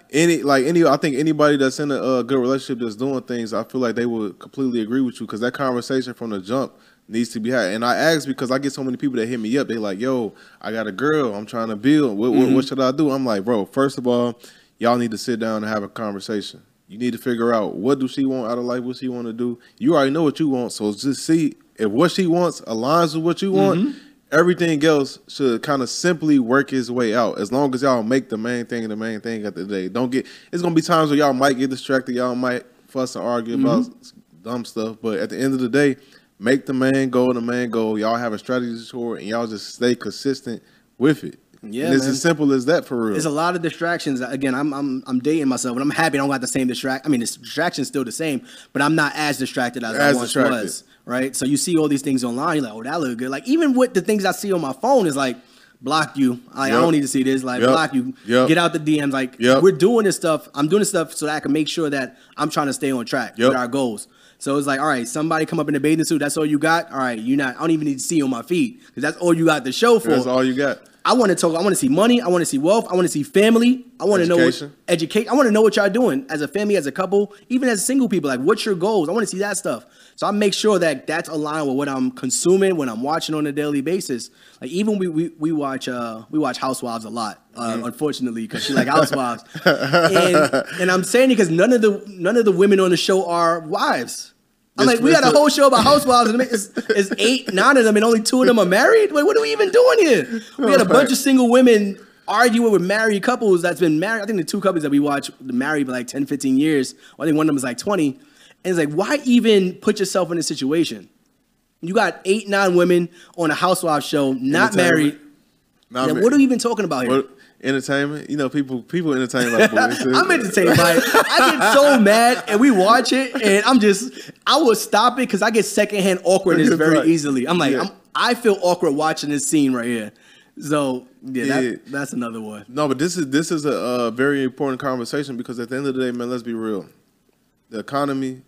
any like any I think anybody that's in a uh, good relationship that's doing things, I feel like they would completely agree with you because that conversation from the jump needs to be had. And I asked because I get so many people that hit me up. They like, "Yo, I got a girl. I'm trying to build. What, what, what should I do?" I'm like, "Bro, first of all, y'all need to sit down and have a conversation." You need to figure out what do she want out of life, what she want to do. You already know what you want, so just see if what she wants aligns with what you want. Mm-hmm. Everything else should kind of simply work its way out. As long as y'all make the main thing the main thing at the day. Don't get. It's gonna be times where y'all might get distracted. Y'all might fuss and argue about mm-hmm. dumb stuff. But at the end of the day, make the main goal the main goal. Y'all have a strategy toward, and y'all just stay consistent with it. Yeah, and it's man. as simple as that for real. There's a lot of distractions. Again, I'm I'm I'm dating myself, and I'm happy I don't got the same distract. I mean, the distraction's still the same, but I'm not as distracted as, As I once distracted. was. Right. So you see all these things online, you're like, oh, that look good. Like even with the things I see on my phone is like. Block you. Like, I don't need to see this. Like, Yep. block you. Yep. Get out the DMs. Like, Yep. we're doing this stuff. I'm doing this stuff so that I can make sure that I'm trying to stay on track Yep. with our goals. So it's like, all right, somebody come up in a bathing suit. That's all you got. All right, you not. I don't even need to see you on my feed because that's all you got to show for. That's all you got. I want to talk. I want to see money. I want to see wealth. I want to see family. I want to know what Education. educate. I want to know what y'all doing as a family, as a couple, even as single people. Like, what's your goals? I want to see that stuff. So I make sure that that's aligned with what I'm consuming, when I'm watching on a daily basis. Like, even we we, we watch uh we watch Housewives a lot, uh, Mm-hmm. unfortunately, because she like Housewives, and and I'm saying it because none of the none of the women on the show are wives. I'm like, we got a whole show about housewives, and it's, it's eight, nine of them, and only two of them are married. Wait, what are we even doing here? We had a bunch of single women arguing with married couples that's been married. I think the two couples that we watch married for like 10, 15 years. I think one of them is like 20. And it's like, why even put yourself in this situation? You got eight, nine women on a housewife show, not married. Nah, Now, what are we even talking about here? what- entertainment? You know, people people entertain like boys. I'm entertained by it. I get so mad and we watch it and I'm just I will stop it because I get secondhand awkwardness very Right. easily. I'm like Yeah. I'm, I feel awkward watching this scene right here. So yeah, Yeah. That, that's another one. No, but this is this is a uh, very important conversation because at the end of the day, man, let's be real. The economy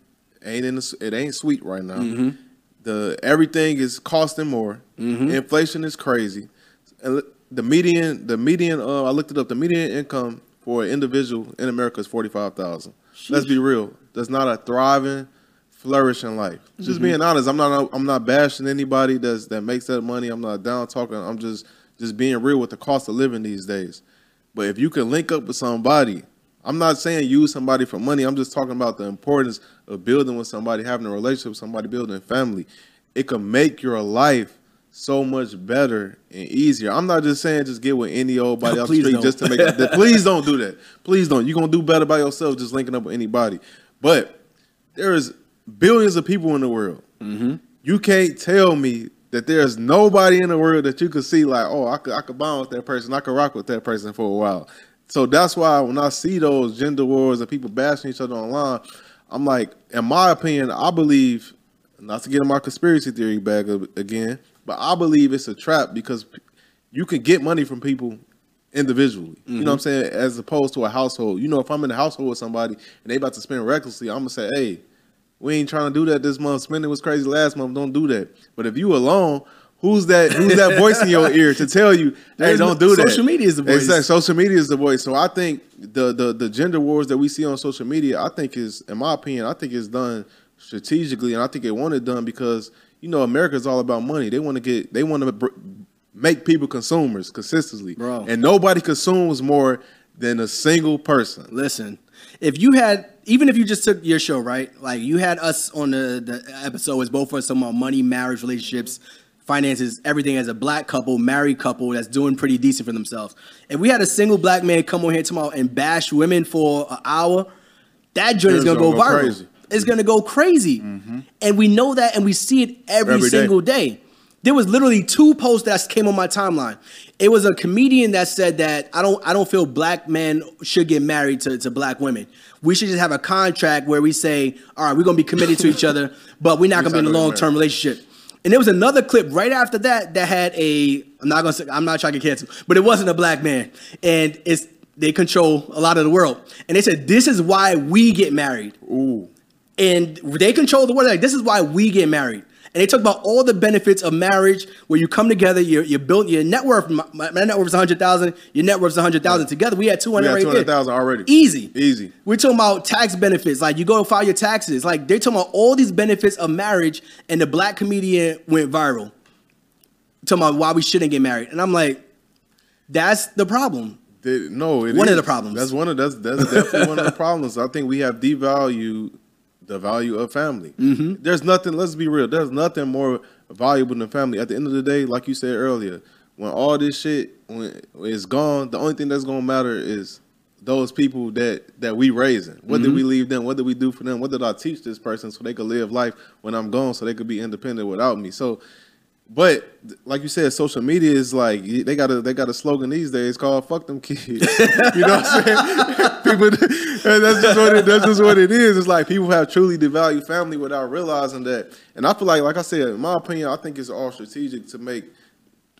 ain't in the, it ain't sweet right now. Mm-hmm. The everything is costing more. Inflation is crazy. And the median the median uh, I looked it up. The median income for an individual in America is forty five thousand. Let's be real. That's not a thriving, flourishing life. Just Mm-hmm. being honest. I'm not I'm not bashing anybody that's that makes that money. I'm not down talking. I'm just just being real with the cost of living these days. But if you can link up with somebody, I'm not saying use somebody for money. I'm just talking about the importance of building with somebody, having a relationship with somebody, building a family. It can make your life so much better and easier. I'm not just saying just get with any old body No, off the please street don't. just to make it. Please don't do that. Please don't. You're gonna do better by yourself just linking up with anybody. But there is billions of people in the world. Mm-hmm. You can't tell me that there's nobody in the world that you could see like, oh, I could I could bond with that person, I could rock with that person for a while. So that's why when I see those gender wars and people bashing each other online, I'm like, in my opinion, I believe, not to get in my conspiracy theory bag again, but I believe it's a trap because you can get money from people individually. You know what I'm mm-hmm. saying? As opposed to a household. You know, if I'm in a household with somebody and they about to spend recklessly, I'm gonna say, hey, we ain't trying to do that this month. Spending was crazy last month. Don't do that. But if you alone, who's that? Who's that voice in your ear to tell you, hey, don't do that? social media is the voice. Exactly. Social media is the voice. So I think the the the gender wars that we see on social media, I think is, in my opinion, I think it's done strategically, and I think it wanted done because you know America is all about money. They want to get, they want to br- make people consumers consistently, Bro. And nobody consumes more than a single person. Listen, if you had, even if you just took your show, right? Like you had us on the, the episode as both of us talking about money, marriage, relationships, finances, everything as a black couple, married couple that's doing pretty decent for themselves. If we had a single black man come on here tomorrow and bash women for an hour, that joint is gonna gonna go go viral. crazy. Mm-hmm. It's gonna go crazy. And we know that and we see it every, Every day. single day. There was literally two posts that came on my timeline. It was a comedian that said that I don't I don't feel black men should get married to, to black women. We should just have a contract where we say, all right, we're gonna be committed to each other, but we're not gonna be in a long term relationship. And there was another clip right after that that had a I'm not gonna say I'm not trying to get canceled, but it wasn't a black man. And it's they control a lot of the world. And they said this is why we get married Ooh, and they control the world. Like this is why we get married. And they talk about all the benefits of marriage, where you come together, you you build your net worth. My, my net worth is hundred thousand. Your net worth is hundred thousand. Together, we had two we hundred got right two hundred thousand already. Easy, easy. We're talking about tax benefits. Like you go file your taxes. Like they're talking about all these benefits of marriage. And the black comedian went viral, talking about why we shouldn't get married. And I'm like, that's the problem. They- no, it One of the problems. That's one of that's that's definitely one of the problems. I think we have devalued the value of family. Mm-hmm. There's nothing. Let's be real. There's nothing more valuable than family. At the end of the day, like you said earlier, when all this shit when is gone, the only thing that's gonna matter is those people that that we raising. What did we Mm-hmm. leave them? What did we do for them? What did I teach this person so they could live life when I'm gone, so they could be independent without me? So. But like you said, social media is like they got a they got a slogan these days called "fuck them kids." you know what I'm saying? people, that's just what it, that's just what it is. It's like people have truly devalued family without realizing that. And I feel like, like I said, in my opinion, I think it's all strategic to make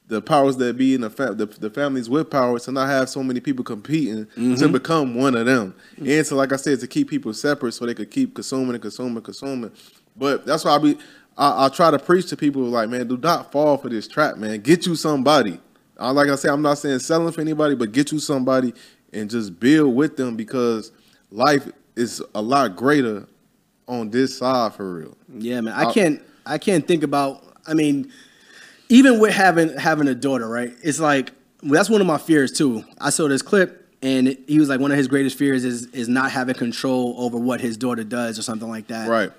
the powers that be in the, fa- the the families with power to not have so many people competing to mm-hmm. become one of them, mm-hmm. and to like I said, to keep people separate so they could keep consuming and consuming, and consuming. But that's why I be I, I try to preach to people like, man, do not fall for this trap, man. Get you somebody. Uh, like I say, I'm not saying selling for anybody, but get you somebody and just build with them because life is a lot greater on this side for real. Yeah, man. I Uh, can't I can't think about I mean, even with having having a daughter, right? It's like that's one of my fears too. I saw this clip and he was like one of his greatest fears is is not having control over what his daughter does or something like that. Right.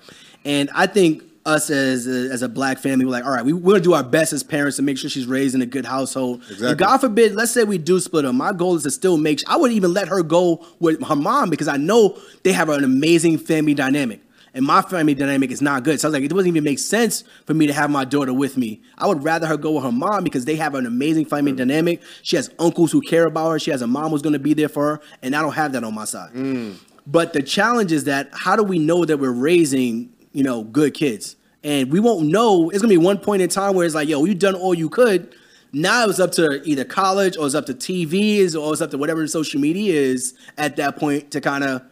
And I think us as a, as a black family, we're like, all right, we, we're gonna do our best as parents to make sure she's raised in a good household. Exactly. And God forbid, let's say we do split up. My goal is to still make. I would even let her go with her mom because I know they have an amazing family dynamic. And my family dynamic is not good. So I was like, it doesn't even make sense for me to have my daughter with me. I would rather her go with her mom because they have an amazing family dynamic. She has uncles who care about her. She has a mom who's going to be there for her. And I don't have that on my side. Mm. But the challenge is that how do we know that we're raising, you know, good kids? And we won't know. It's gonna be one point in time where it's like, yo, you've done all you could. Now it was up to either college or it's up to TVs or it's up to whatever social media is at that point to kind of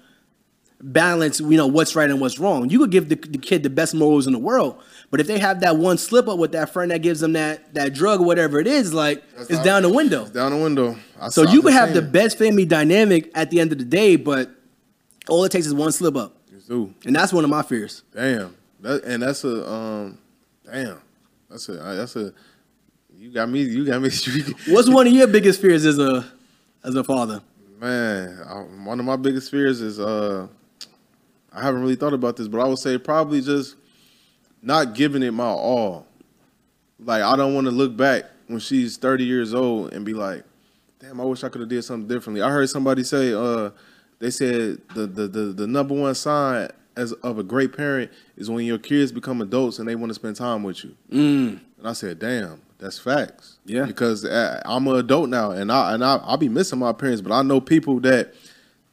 balance, you know, what's right and what's wrong. You could give the, the kid the best morals in the world, but if they have that one slip up with that friend that gives them that that drug or whatever it is, like it's not- down the window. It's down the window. I So you could have the best family dynamic at the end of the day, but all it takes is one slip up, Ooh, and that's one of my fears. damn. That and that's a um, damn. That's a that's a. You got me. You got me. What's one of your biggest fears as a as a father? Man, I, one of my biggest fears is uh, I haven't really thought about this, but I would say probably just not giving it my all. Like I don't want to look back when she's 30 years old and be like, "Damn, I wish I could have did something differently." I heard somebody say, uh, they said the the the, the number one sign as of a great parent is when your kids become adults and they want to spend time with you. Mm. And I said, "Damn, that's facts." Yeah. because uh, I'm an adult now, and I and I I'll be missing my parents, but I know people that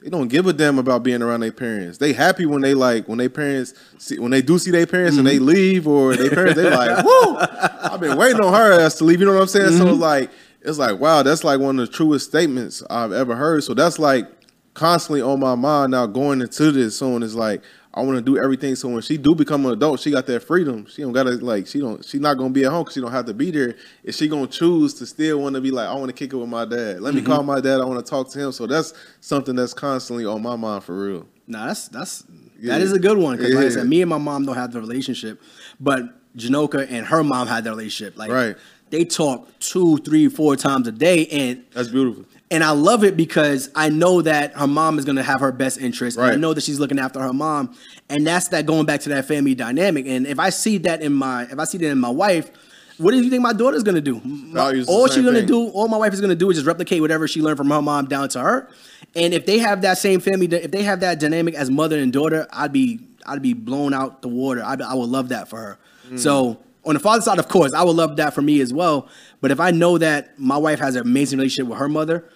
they don't give a damn about being around their parents. They happy when they like when they parents see when they do see their parents and they mm-hmm. leave or their parents they like, whoo, I've been waiting on her ass to leave. You know what I'm saying? So mm-hmm. like it's like wow, that's like one of the truest statements I've ever heard. So that's like constantly on my mind now going into this. So it's like I want to do everything. So when she do become an adult, she got that freedom. She don't gotta like she don't she not gonna be at home because she don't have to be there. Is she gonna choose to still want to be like I want to kick it with my dad? Let me mm-hmm. call my dad. I want to talk to him. So that's something that's constantly on my mind for real. Nah, that's that's Yeah. that is a good one because like I said, me and my mom don't have the relationship, but Janoka and her mom had the relationship. Like Right. they talk two, three, four times a day, and That's beautiful. And I love it because I know that her mom is going to have her best interest. and I know that she's looking after her mom, and that's that going back to that family dynamic. And if I see that in my, if I see that in my wife, what do you think my daughter's going to do? My- all she's going to do, all my wife is going to do is just replicate whatever she learned from her mom down to her. And if they have that same family, if they have that dynamic as mother and daughter, I'd be, I'd be blown out the water. I'd, I would love that for her. Mm. So. On the father side, of course, I would love that for me as well. But if I know that my wife has an amazing relationship with her mother,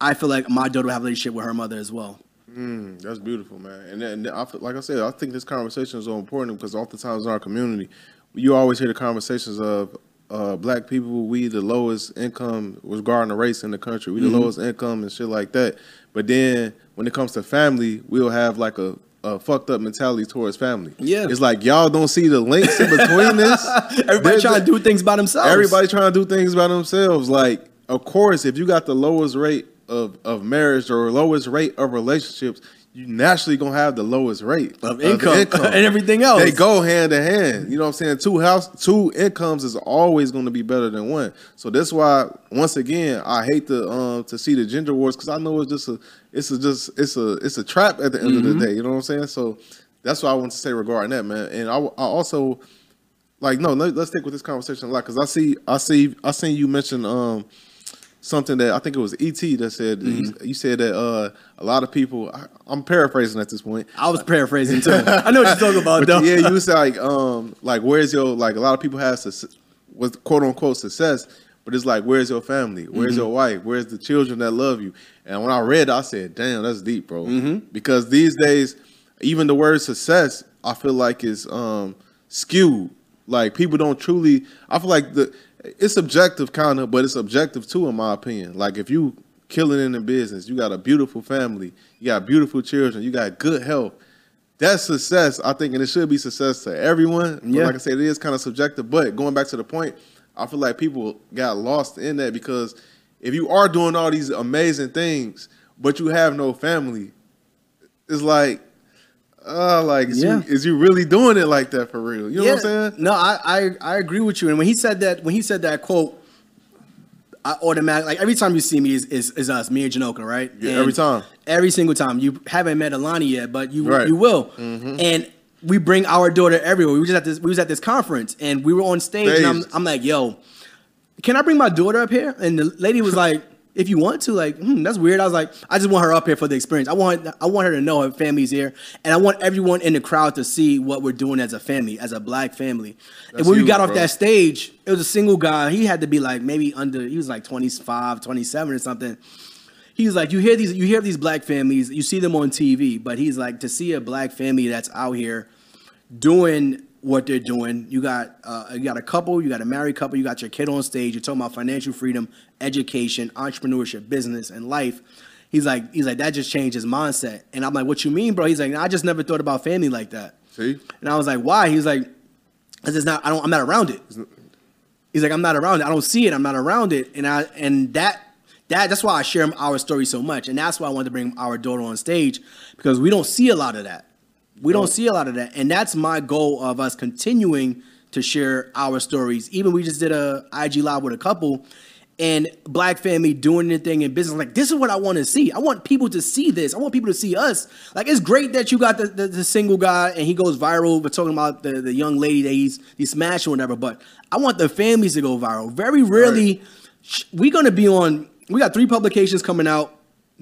I feel like my daughter will have a relationship with her mother as well. Mm, that's beautiful, man. And, and I, feel- like I said, I think this conversation is so important because oftentimes in our community, you always hear the conversations of uh, black people. We the lowest income regarding the race in the country. We the Mm-hmm. lowest income and shit like that. But then when it comes to family, we'll have like a, a fucked up mentality towards family. Yeah. it's like y'all don't see the links in between this. Everybody There's trying a- to do things by themselves. Everybody trying to do things by themselves. Like, of course, if you got the lowest rate of, of marriage or lowest rate of relationships, you naturally gonna have the lowest rate Of income and everything else. They go hand in hand. You know what I'm saying? Two house, two incomes is always gonna be better than one. So that's why, once again, I hate to um to see the gender wars because I know it's just a it's a just it's a it's a trap at the end Mm-hmm. of the day. You know what I'm saying? So that's what I want to say regarding that, man. And I, I also like no let, us stick with this conversation a lot because i see i see i seen you mention um something that i think it was et that said you, Mm-hmm. you said that uh a lot of people I, i'm paraphrasing at this point I was paraphrasing too. I know what you're talking about, though. yeah you said like um like where's your like a lot of people have success, with quote unquote success but it's like where's your family where's Mm-hmm. your wife where's the children that love you and when i read i said damn that's deep bro Mm-hmm. because these days even the word success i feel like is um skewed like people don't truly i feel like the it's objective kind of but it's objective too in my opinion like if you killing in the business you got a beautiful family you got beautiful children you got good health that's success, I think, and it should be success to everyone. Yeah. like I said, it is kind of subjective. But going back to the point, I feel like people got lost in that because if you are doing all these amazing things, but you have no family, it's like, uh, like is, Yeah. you, is you really doing it like that for real? You know what I'm saying? No, I, I I agree with you. And when he said that, when he said that quote, I automatically like every time you see me is is, is us, me and Janoka, right? Yeah, And every time. Every single time. You haven't met Alani yet, but you Right. Mm-hmm. you will. And we bring our daughter everywhere. We were just at this we was at this conference and we were on stage and I'm, I'm like, yo, can I bring my daughter up here? And the lady was like, if you want to, like, hmm, that's weird. I was like, I just want her up here for the experience. I want I want her to know her family's here, and I want everyone in the crowd to see what we're doing as a family, as a black family. and That's when we huge, got off that stage, it was a single guy. He had to be like maybe under. He was like 25, 27 or something. He's like, you hear these, you hear these black families, you see them on TV, but he's like, to see a black family that's out here doing what they're doing. You got uh, you got a couple, you got a married couple, you got your kid on stage. You're talking about financial freedom, education, entrepreneurship, business, and life. He's like, he's like that just changed his mindset. And I'm like, what you mean, bro? He's like, I just never thought about family like that. See, And I was like, why? He's like, because it's not. I don't. I'm not around it. He's like, I'm not around it. I don't see it. I'm not around it. And I and that that that's why I share our story so much. And that's why I wanted to bring our daughter on stage because we don't see a lot of that. We don't see a lot of that. And that's my goal of us continuing to share our stories. Even we just did a IG live with a couple and black family doing their thing in business. Like, this is what I want to see. I want people to see this. I want people to see us. Like, it's great that you got the, the, the single guy and he goes viral. We're talking about the, the young lady that he's, he's smashed or whatever, but I want the families to go viral. Very rarely, sh we're going to be on, we got three publications coming out.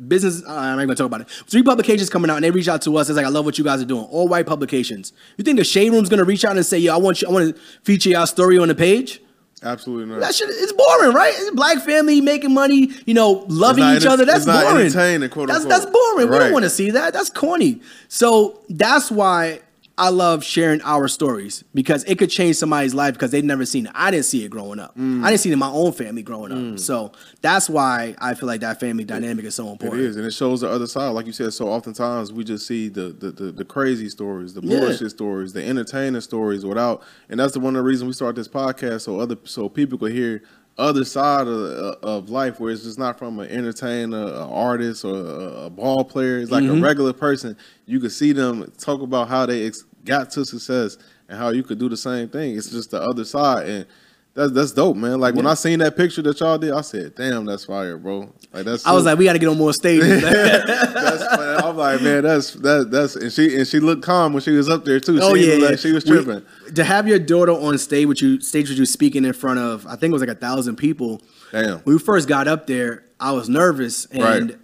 Business, uh, I'm not even gonna talk about it. Three publications coming out, and they reach out to us. It's like, I love what you guys are doing. All white publications. You think the Shade Room's gonna reach out and say, "Yo, I want you, I want to feature your story on the page"? absolutely not. That shit is boring, right? It's black family making money, you know, loving each other. That's boring. quote, that's unquote. that's boring. We don't want to see that. That's corny. So that's why I love sharing our stories because it could change somebody's life because they've never seen it. I didn't see it growing up. Mm. I didn't see it in my own family growing up. So that's why I feel like that family dynamic is so important. is, and it shows the other side. Like you said, so oftentimes we just see the the, the, the crazy stories, the Yeah. bullshit stories, the entertaining stories without, and that's the one of the reasons we start this podcast so other so people could hear other side of, of life where it's just not from an entertainer, an artist, or a, a ball player. It's like Mm-hmm. a regular person. You could see them talk about how they ex- got to success and how you could do the same thing. It's just the other side and. That's, that's dope, man. Like when I seen that picture that y'all did, I said, "Damn, that's fire, bro!" Like that's. I was like, we got to get on more stages. I'm like, man, that's that that's and she and she looked calm when she was up there too. She Oh didn't yeah, yeah. like she was We- tripping. to have your daughter on stage with you, stage with you speaking in front of, I think it was like a thousand people. Damn. When we first got up there, I was nervous, and Right.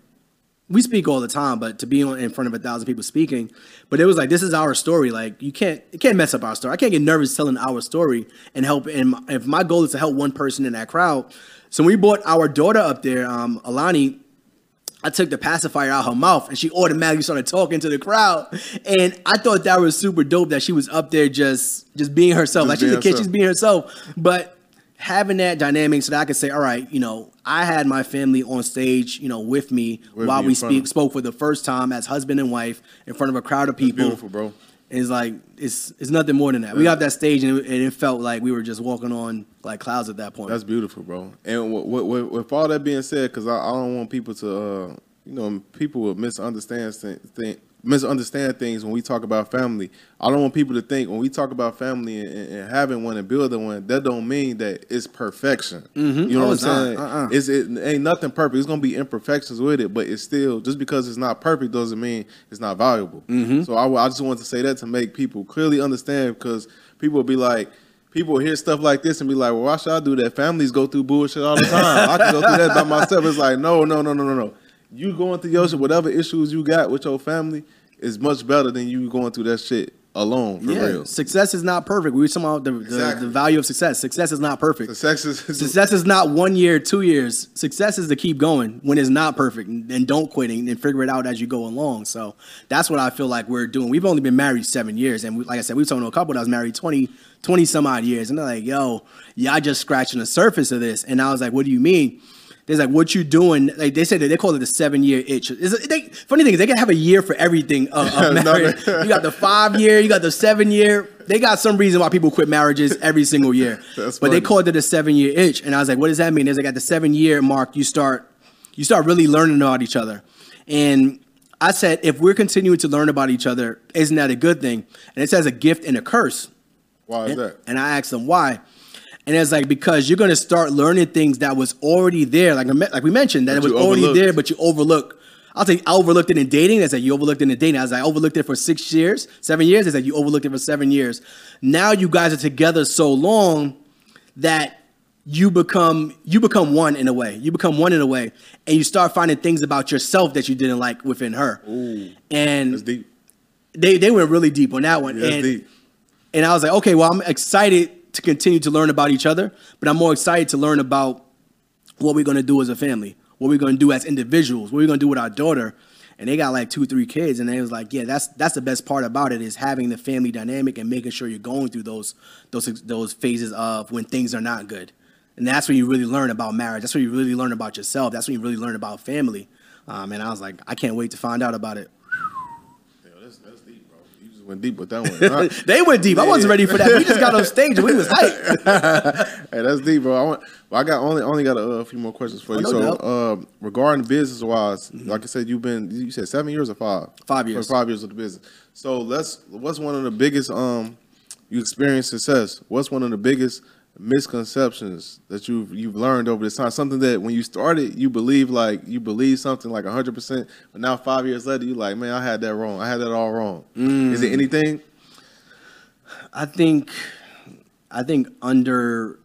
We speak all the time, but to be on in front of a thousand people speaking, but it was like this is our story. Like you can't, you can't mess up our story. I can't get nervous telling our story and help. And my- if my goal is to help one person in that crowd, so we brought our daughter up there, um, Alani. I took the pacifier out her mouth and she automatically started talking to the crowd. And I thought that was super dope that she was up there just just being herself. Just like she's a kid, herself. she's being herself. But having that dynamic so that I could say, all right, you know, I had my family on stage, you know, with me With while you we speak spoke for the first time as husband and wife in front of a crowd of people. beautiful, bro. And it's like it's it's nothing more than that. We got that stage and it, and it felt like we were just walking on like clouds at that point. That's beautiful, bro. And with, with, with all that being said, because I, I don't want people to, uh, you know, people will misunderstand th- th- misunderstand things when we talk about family. I don't want people to think when we talk about family and, and having one and building one, that don't mean that it's perfection. You know Oh, what I'm saying? Uh-uh. It's it ain't nothing perfect. It's gonna be imperfections with it, but it's still just because it's not perfect doesn't mean it's not valuable. Mm-hmm. So I, I just want to say that to make people clearly understand because people will be like. People will hear stuff like this and be like, "Well, why should I do that? Families go through bullshit all the time. I can go through that by myself." It's like, no, no, no, no, no, no. You going through your shit, whatever issues you got with your family, is much better than you going through that shit alone for yeah, real. success is not perfect. We were talking about the, the, Exactly. the value of success. Success is not perfect. Sex is Success is not one year, two years. Success is to keep going when it's not perfect and don't quit and, and figure it out as you go along. So that's what I feel like we're doing. We've only been married seven years. And we, like I said, we've talked to a couple that was married 20, 20 some odd years. And they're like, yo, yeah, I just scratching the surface of this. And I was like, what do you mean? They're like, what you doing? Like they said that they call it the seven year itch. It's, they, funny thing is they can have a year for everything uh, uh, of, of marriage. you got the five year, you got the seven year. They got some reason why people quit marriages every single year. That's but they funny. called it a seven year itch. And I was like, what does that mean? There's like at the seven year mark, you start you start really learning about each other. And I said, if we're continuing to learn about each other, isn't that a good thing? And it says a gift and a curse. Why is that? And I asked them why. And it's like because you're gonna start learning things that was already there, like like we mentioned, that That it was already there, but you overlook I'll say I overlooked it in dating. It's like you overlooked it in dating. I was like, I overlooked it for six years, seven years. It's like you overlooked it for seven years. Now you guys are together so long that you become you become one in a way. You become one in a way, and you start finding things about yourself that you didn't like within her. Ooh, And they they went really deep on that one. Yeah, and, deep. and I was like, okay, well, I'm excited to continue to learn about each other, but I'm more excited to learn about what we're gonna do as a family, what we're gonna do as individuals, what we're gonna do with our daughter. And they got like two, three kids, and they was like, yeah, that's that's the best part about it is having the family dynamic and making sure you're going through those those those phases of when things are not good. And that's when you really learn about marriage. That's when you really learn about yourself. That's when you really learn about family. Um, and I was like, I can't wait to find out about it. Yo, that's, that's deep, bro. You just went deep with that one. They went deep. I wasn't ready for that. We just got on stage and we was hyped. Hey, that's deep, bro. I want. Well, I got only only got a, uh, few more questions for you. Oh, no so. Mm-hmm. uh, regarding business wise, like I said, you've been you said seven years or five? Five years. Five years of the business. So let's. What's one of the biggest um you experienced success? What's one of the biggest misconceptions that you've you've learned over this time? Something that when you started, you believe like you believe something like hundred percent, but now five years later, you like, man, I had that wrong. I had that all wrong. Mm. Is it anything? I think, I think under,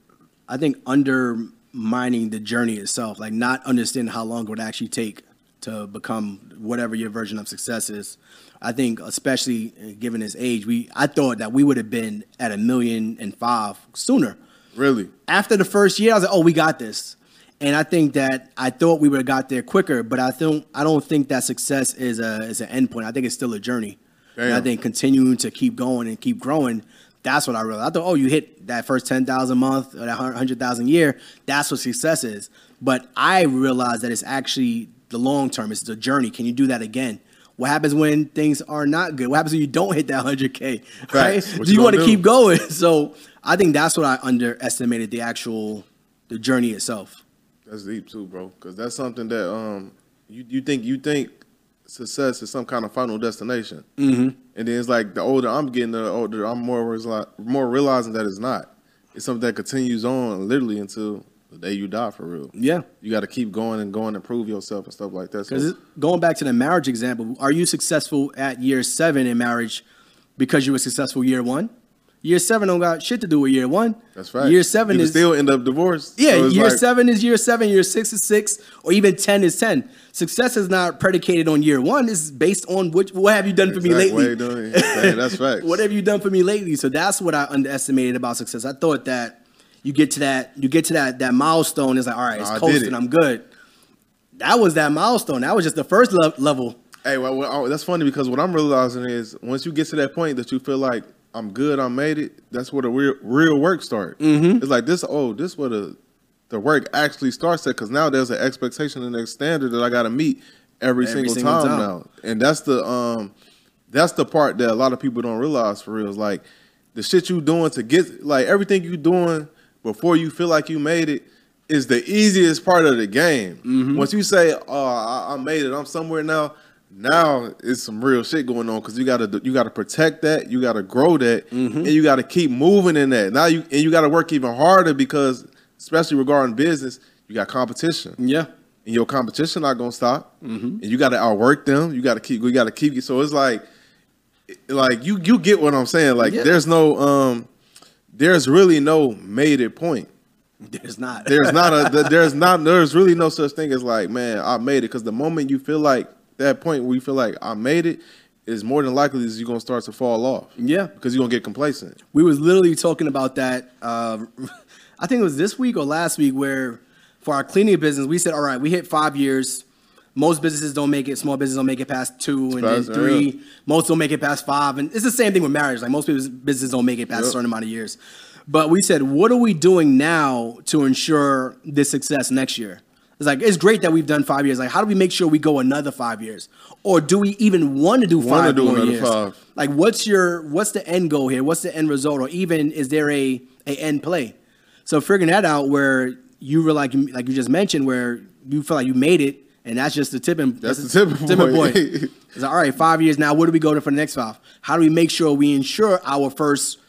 I think undermining the journey itself, like not understanding how long it would actually take to become whatever your version of success is. I think, especially uh, given his age, we I thought that we would have been at a million and five sooner. Really? after the first year, I was like, "Oh, we got this." And I think that I thought we would have got there quicker, but I don't. I don't think that success is a is an end point. I think it's still a journey. And I think continuing to keep going and keep growing. That's what I realized. I thought, oh, you hit that first ten thousand a month or that hundred thousand a year. That's what success is. But I realized that it's actually the long term. It's the journey. Can you do that again? What happens when things are not good? What happens when you don't hit that hundred k? Right? What Do you you want to keep going? So I think that's what I underestimated the actual the journey itself. That's deep too, bro. Because that's something that um you you think you think success is some kind of final destination, mm-hmm. and then it's like the older I'm getting, the older I'm more more realizing that it's not. It's something that continues on literally until the day you die for real. Yeah. You got to keep going and going and prove yourself and stuff like that. So, Because going back to the marriage example, are you successful at year seven in marriage because you were successful year one? Year seven don't got shit to do with year one. that's right. Year seven you is still end up divorced. yeah. So year like- seven is year seven. Year six is six, or even ten is ten. Success is not predicated on year one. It's based on what what have you done for me lately. doing. That's facts. what have you done for me lately? So that's what I underestimated about success. I thought that you get to that you get to that that milestone. It's like all right, it's coasting. it. I'm good. That was that milestone. That was just the first le- level. Hey, well, well, oh, that's funny because what I'm realizing is once you get to that point that you feel like I'm good, I made it. That's where the real real work starts. Mm-hmm. It's like this. Oh, this where the the work actually starts at because now there's an expectation and a standard that I got to meet every, Every single, single time, time. now, and that's the um that's the part that a lot of people don't realize for real. Is like the shit you doing to get like everything you doing before you feel like you made it is the easiest part of the game. Mm-hmm. Once you say, "Oh, I, I made it. I'm somewhere now." Now it's some real shit going on because you gotta you gotta protect that, you gotta grow that, Mm-hmm. and you gotta keep moving in that. Now you and you gotta work even harder because, especially regarding business, you got competition Yeah. and your competition not gonna stop, Mm-hmm. and you got to outwork them. You got to keep. You got to keep. So it's like, like you you get what I'm saying. Like Yeah. there's no um, there's really no made it point. There's not. There's not a there's not there's really no such thing as like man I made it because the moment you feel like that point where you feel like I made it is more than likely is you're gonna start to fall off. Yeah. because you're gonna get complacent. we was literally talking about that. Uh, I think it was this week or last week where for our cleaning business, we said, all right, we hit five years. Most businesses don't make it. Small businesses don't make it past two, and then three. yeah. Most don't make it past five, and it's the same thing with marriage. Like most people's businesses don't make it past a certain amount of years. But we said, what are we doing now to ensure this success next year? It's like it's great that we've done five years. Like, how do we make sure we go another five years, or do we even want to do Wanna five do more another years? five. Like, what's your what's the end goal here? What's the end result, or even is there a a end play? So figuring that out, where you were like like you just mentioned, where you feel like you made it, and that's just the tipping. That's the tipping point. point. It's like, all right, five years now. Where do we go to for the next five? How do we make sure we ensure our first,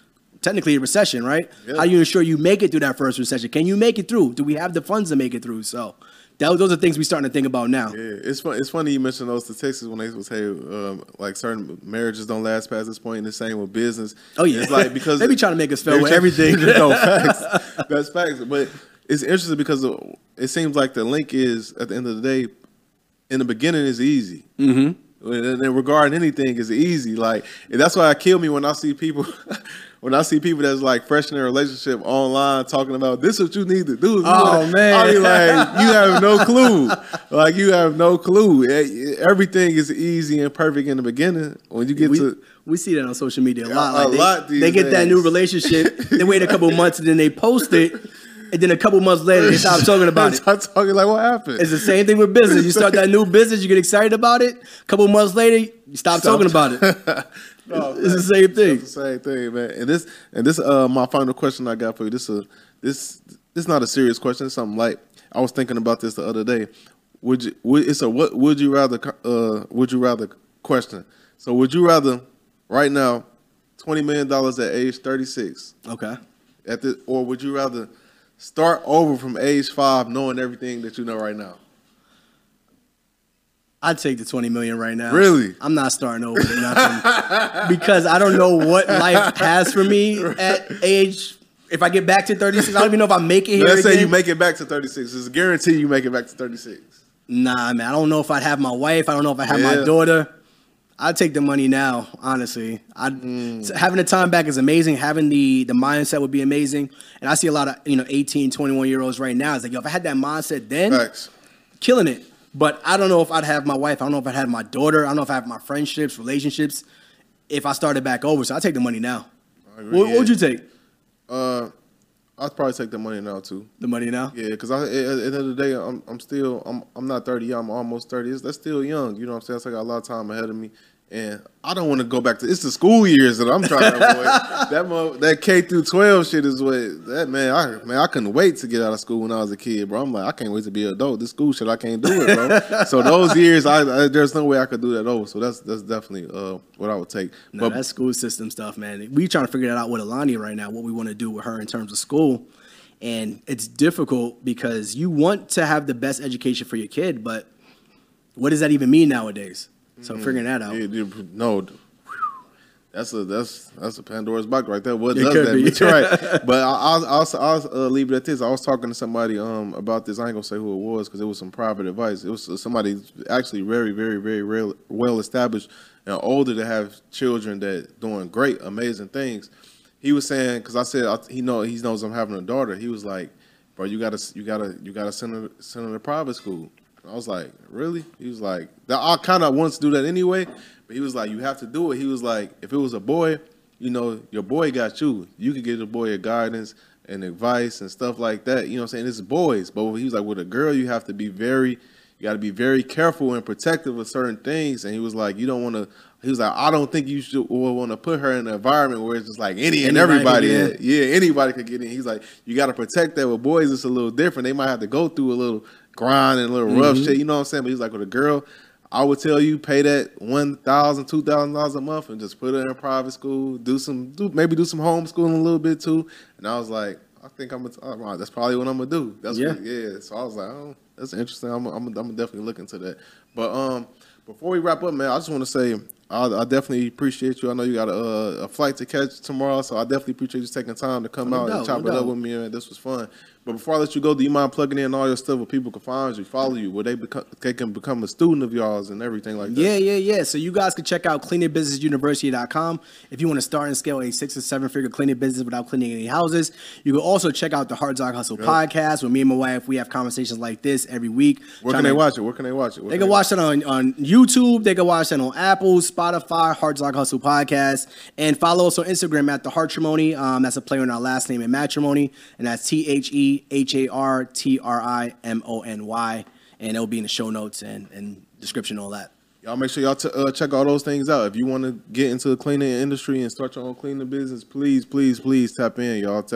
technically a recession, right? Yeah. How do you ensure you make it through that first recession? Can you make it through? Do we have the funds to make it through? So that, those are things we're starting to think about now. Yeah, it's fun. It's funny you mentioned those statistics when they say um, like certain marriages don't last past this point, and the same with business. Oh yeah, it's like because they be trying to make us they with everything. no facts. That's facts. But it's interesting because it seems like the link is at the end of the day, in the beginning is easy. Mm-hmm. And regarding anything is easy. Like that's why I kill me when I see people. When I see people that's like fresh in their relationship online talking about this, is what you need to do. Oh, man. I be like, you have no clue. Like you have no clue. Everything is easy and perfect in the beginning. When you get we, to we see that on social media a lot. A Like they, lot these they get that new relationship, they wait a couple months, and then they post it, and then a couple months later they stop talking about it. Stop talking like what happened? It's the same thing with business. You start that new business, you get excited about it. A couple months later, you stop, Stop. talking about it. No, It's the same thing. It's the same thing, man. And this and this uh my final question I got for you. This uh this this is not a serious question. It's something light. I was thinking about this the other day. Would you? Would, it's a what? Would you rather? Uh, would you rather question? So would you rather right now, twenty million dollars at age thirty six Okay. at the, or would you rather start over from age five, knowing everything that you know right now? I'd take the 20 million right now. Really? I'm not starting over with nothing because I don't know what life has for me at age. If I get back to 36, I don't even know if I make it here. Let's say you make it back to thirty six. It's a guarantee you make it back to thirty six. Nah, man. I don't know if I'd have my wife. I don't know if I have my daughter. I'd take the money now, honestly. I Mm. having the time back is amazing. Having the the mindset would be amazing. And I see a lot of, you know, 18, 21 year olds right now. It's like, yo, if I had that mindset then, Facts. killing it. But I don't know if I'd have my wife. I don't know if I'd have my daughter. I don't know if I have my friendships, relationships. If I started back over, so I take the money now. agree, What yeah. would you take? Uh, I'd probably take the money now too. The money now? Yeah, because I at the end of the day, I'm I'm still I'm I'm not 30. I'm almost 30. It's, that's still young. You know what I'm saying? So I got a lot of time ahead of me, and I don't want to go back to. It's the school years that I'm trying to avoid. that mo- that K through 12 shit is what that man. I man, I couldn't wait to get out of school when I was a kid, bro. I'm like, I can't wait to be an adult. This school shit, I can't do it, bro. so those years, I, I there's no way I could do that over. So that's that's definitely uh what I would take. No, that's school system stuff, man. We trying to figure that out with Alani right now, what we want to do with her in terms of school. And it's difficult because you want to have the best education for your kid, but what does that even mean nowadays? So figuring that out. Yeah, dude, no, that's a that's that's a Pandora's box right there. What It does that be. mean? right. But I, I'll I'll, I'll uh, leave it at this. I was talking to somebody um about this. I ain't gonna say who it was because it was some private advice. It was somebody actually very very very real, well established and older to have children that doing great amazing things. He was saying because I said I, he know he knows I'm having a daughter. He was like, bro, you gotta you gotta you gotta send her send her to private school. I was like, really? He was like, I kind of wants to do that anyway, but he was like, you have to do it. He was like, if it was a boy, you know, your boy got you. You could give the boy a guidance and advice and stuff like that. You know what I'm saying? It's boys. But he was like, with a girl, you have to be very, you got to be very careful and protective of certain things. And he was like, you don't want to, he was like, I don't think you should want to put her in an environment where it's just like any and Anybody everybody. get Yeah, anybody could get in. He's like, you got to protect that. With boys, it's a little different. They might have to go through a little grind and a little rough shit. You know what I'm saying? But he's like, with a girl, I would tell you pay that one thousand, two thousand dollars a month and just put her in private school. Do some, do maybe do some homeschooling a little bit too. And I was like, I think I'm gonna. right, that's probably what I'm gonna do. That's Yeah. what, yeah. So I was like, oh, that's interesting. I'm, I'm, I'm gonna definitely look into that. But um, before we wrap up, man, I just want to say I, I definitely appreciate you. I know you got a, a flight to catch tomorrow, so I definitely appreciate you taking time to come No out and chop no it up with me. Man, this was fun. But before I let you go, do you mind plugging in all your stuff where people can find you, follow you, where they become, they can become a student of yours and everything like that? Yeah, yeah, yeah. So you guys can check out cleaningbusinessuniversity.com if you want to start and scale a six or seven figure cleaning business without cleaning any houses. You can also check out the Hard Dog Hustle podcast where me and my wife we have conversations like this every week. Where can they to- watch it? Where can they watch it? Where They can watch it on, on YouTube. They can watch it on Apple, Spotify, Hard Dog Hustle Podcast. And follow us on Instagram at The Hartrimony. Um, that's a play on our last name in matrimony. And that's T H E H A R T R I M O N Y. And it'll be in the show notes and, and description, all that. Y'all make sure y'all t- uh, check all those things out. If you want to get into the cleaning industry and start your own cleaning business, please, please, please tap in, y'all.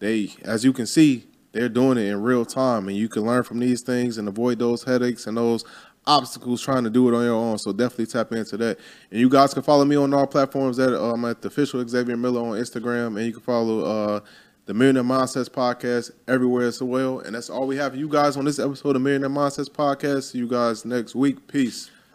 They, as you can see, they're doing it in real time, and you can learn from these things and avoid those headaches and those obstacles trying to do it on your own. So definitely tap into that. And you guys can follow me on all platforms. That uh, I'm at the official Xavier Miller on Instagram, and you can follow uh, the Millionaire Mindsets Podcast everywhere as well. And that's all we have for you guys on this episode of Millionaire Mindsets Podcast. See you guys next week. Peace.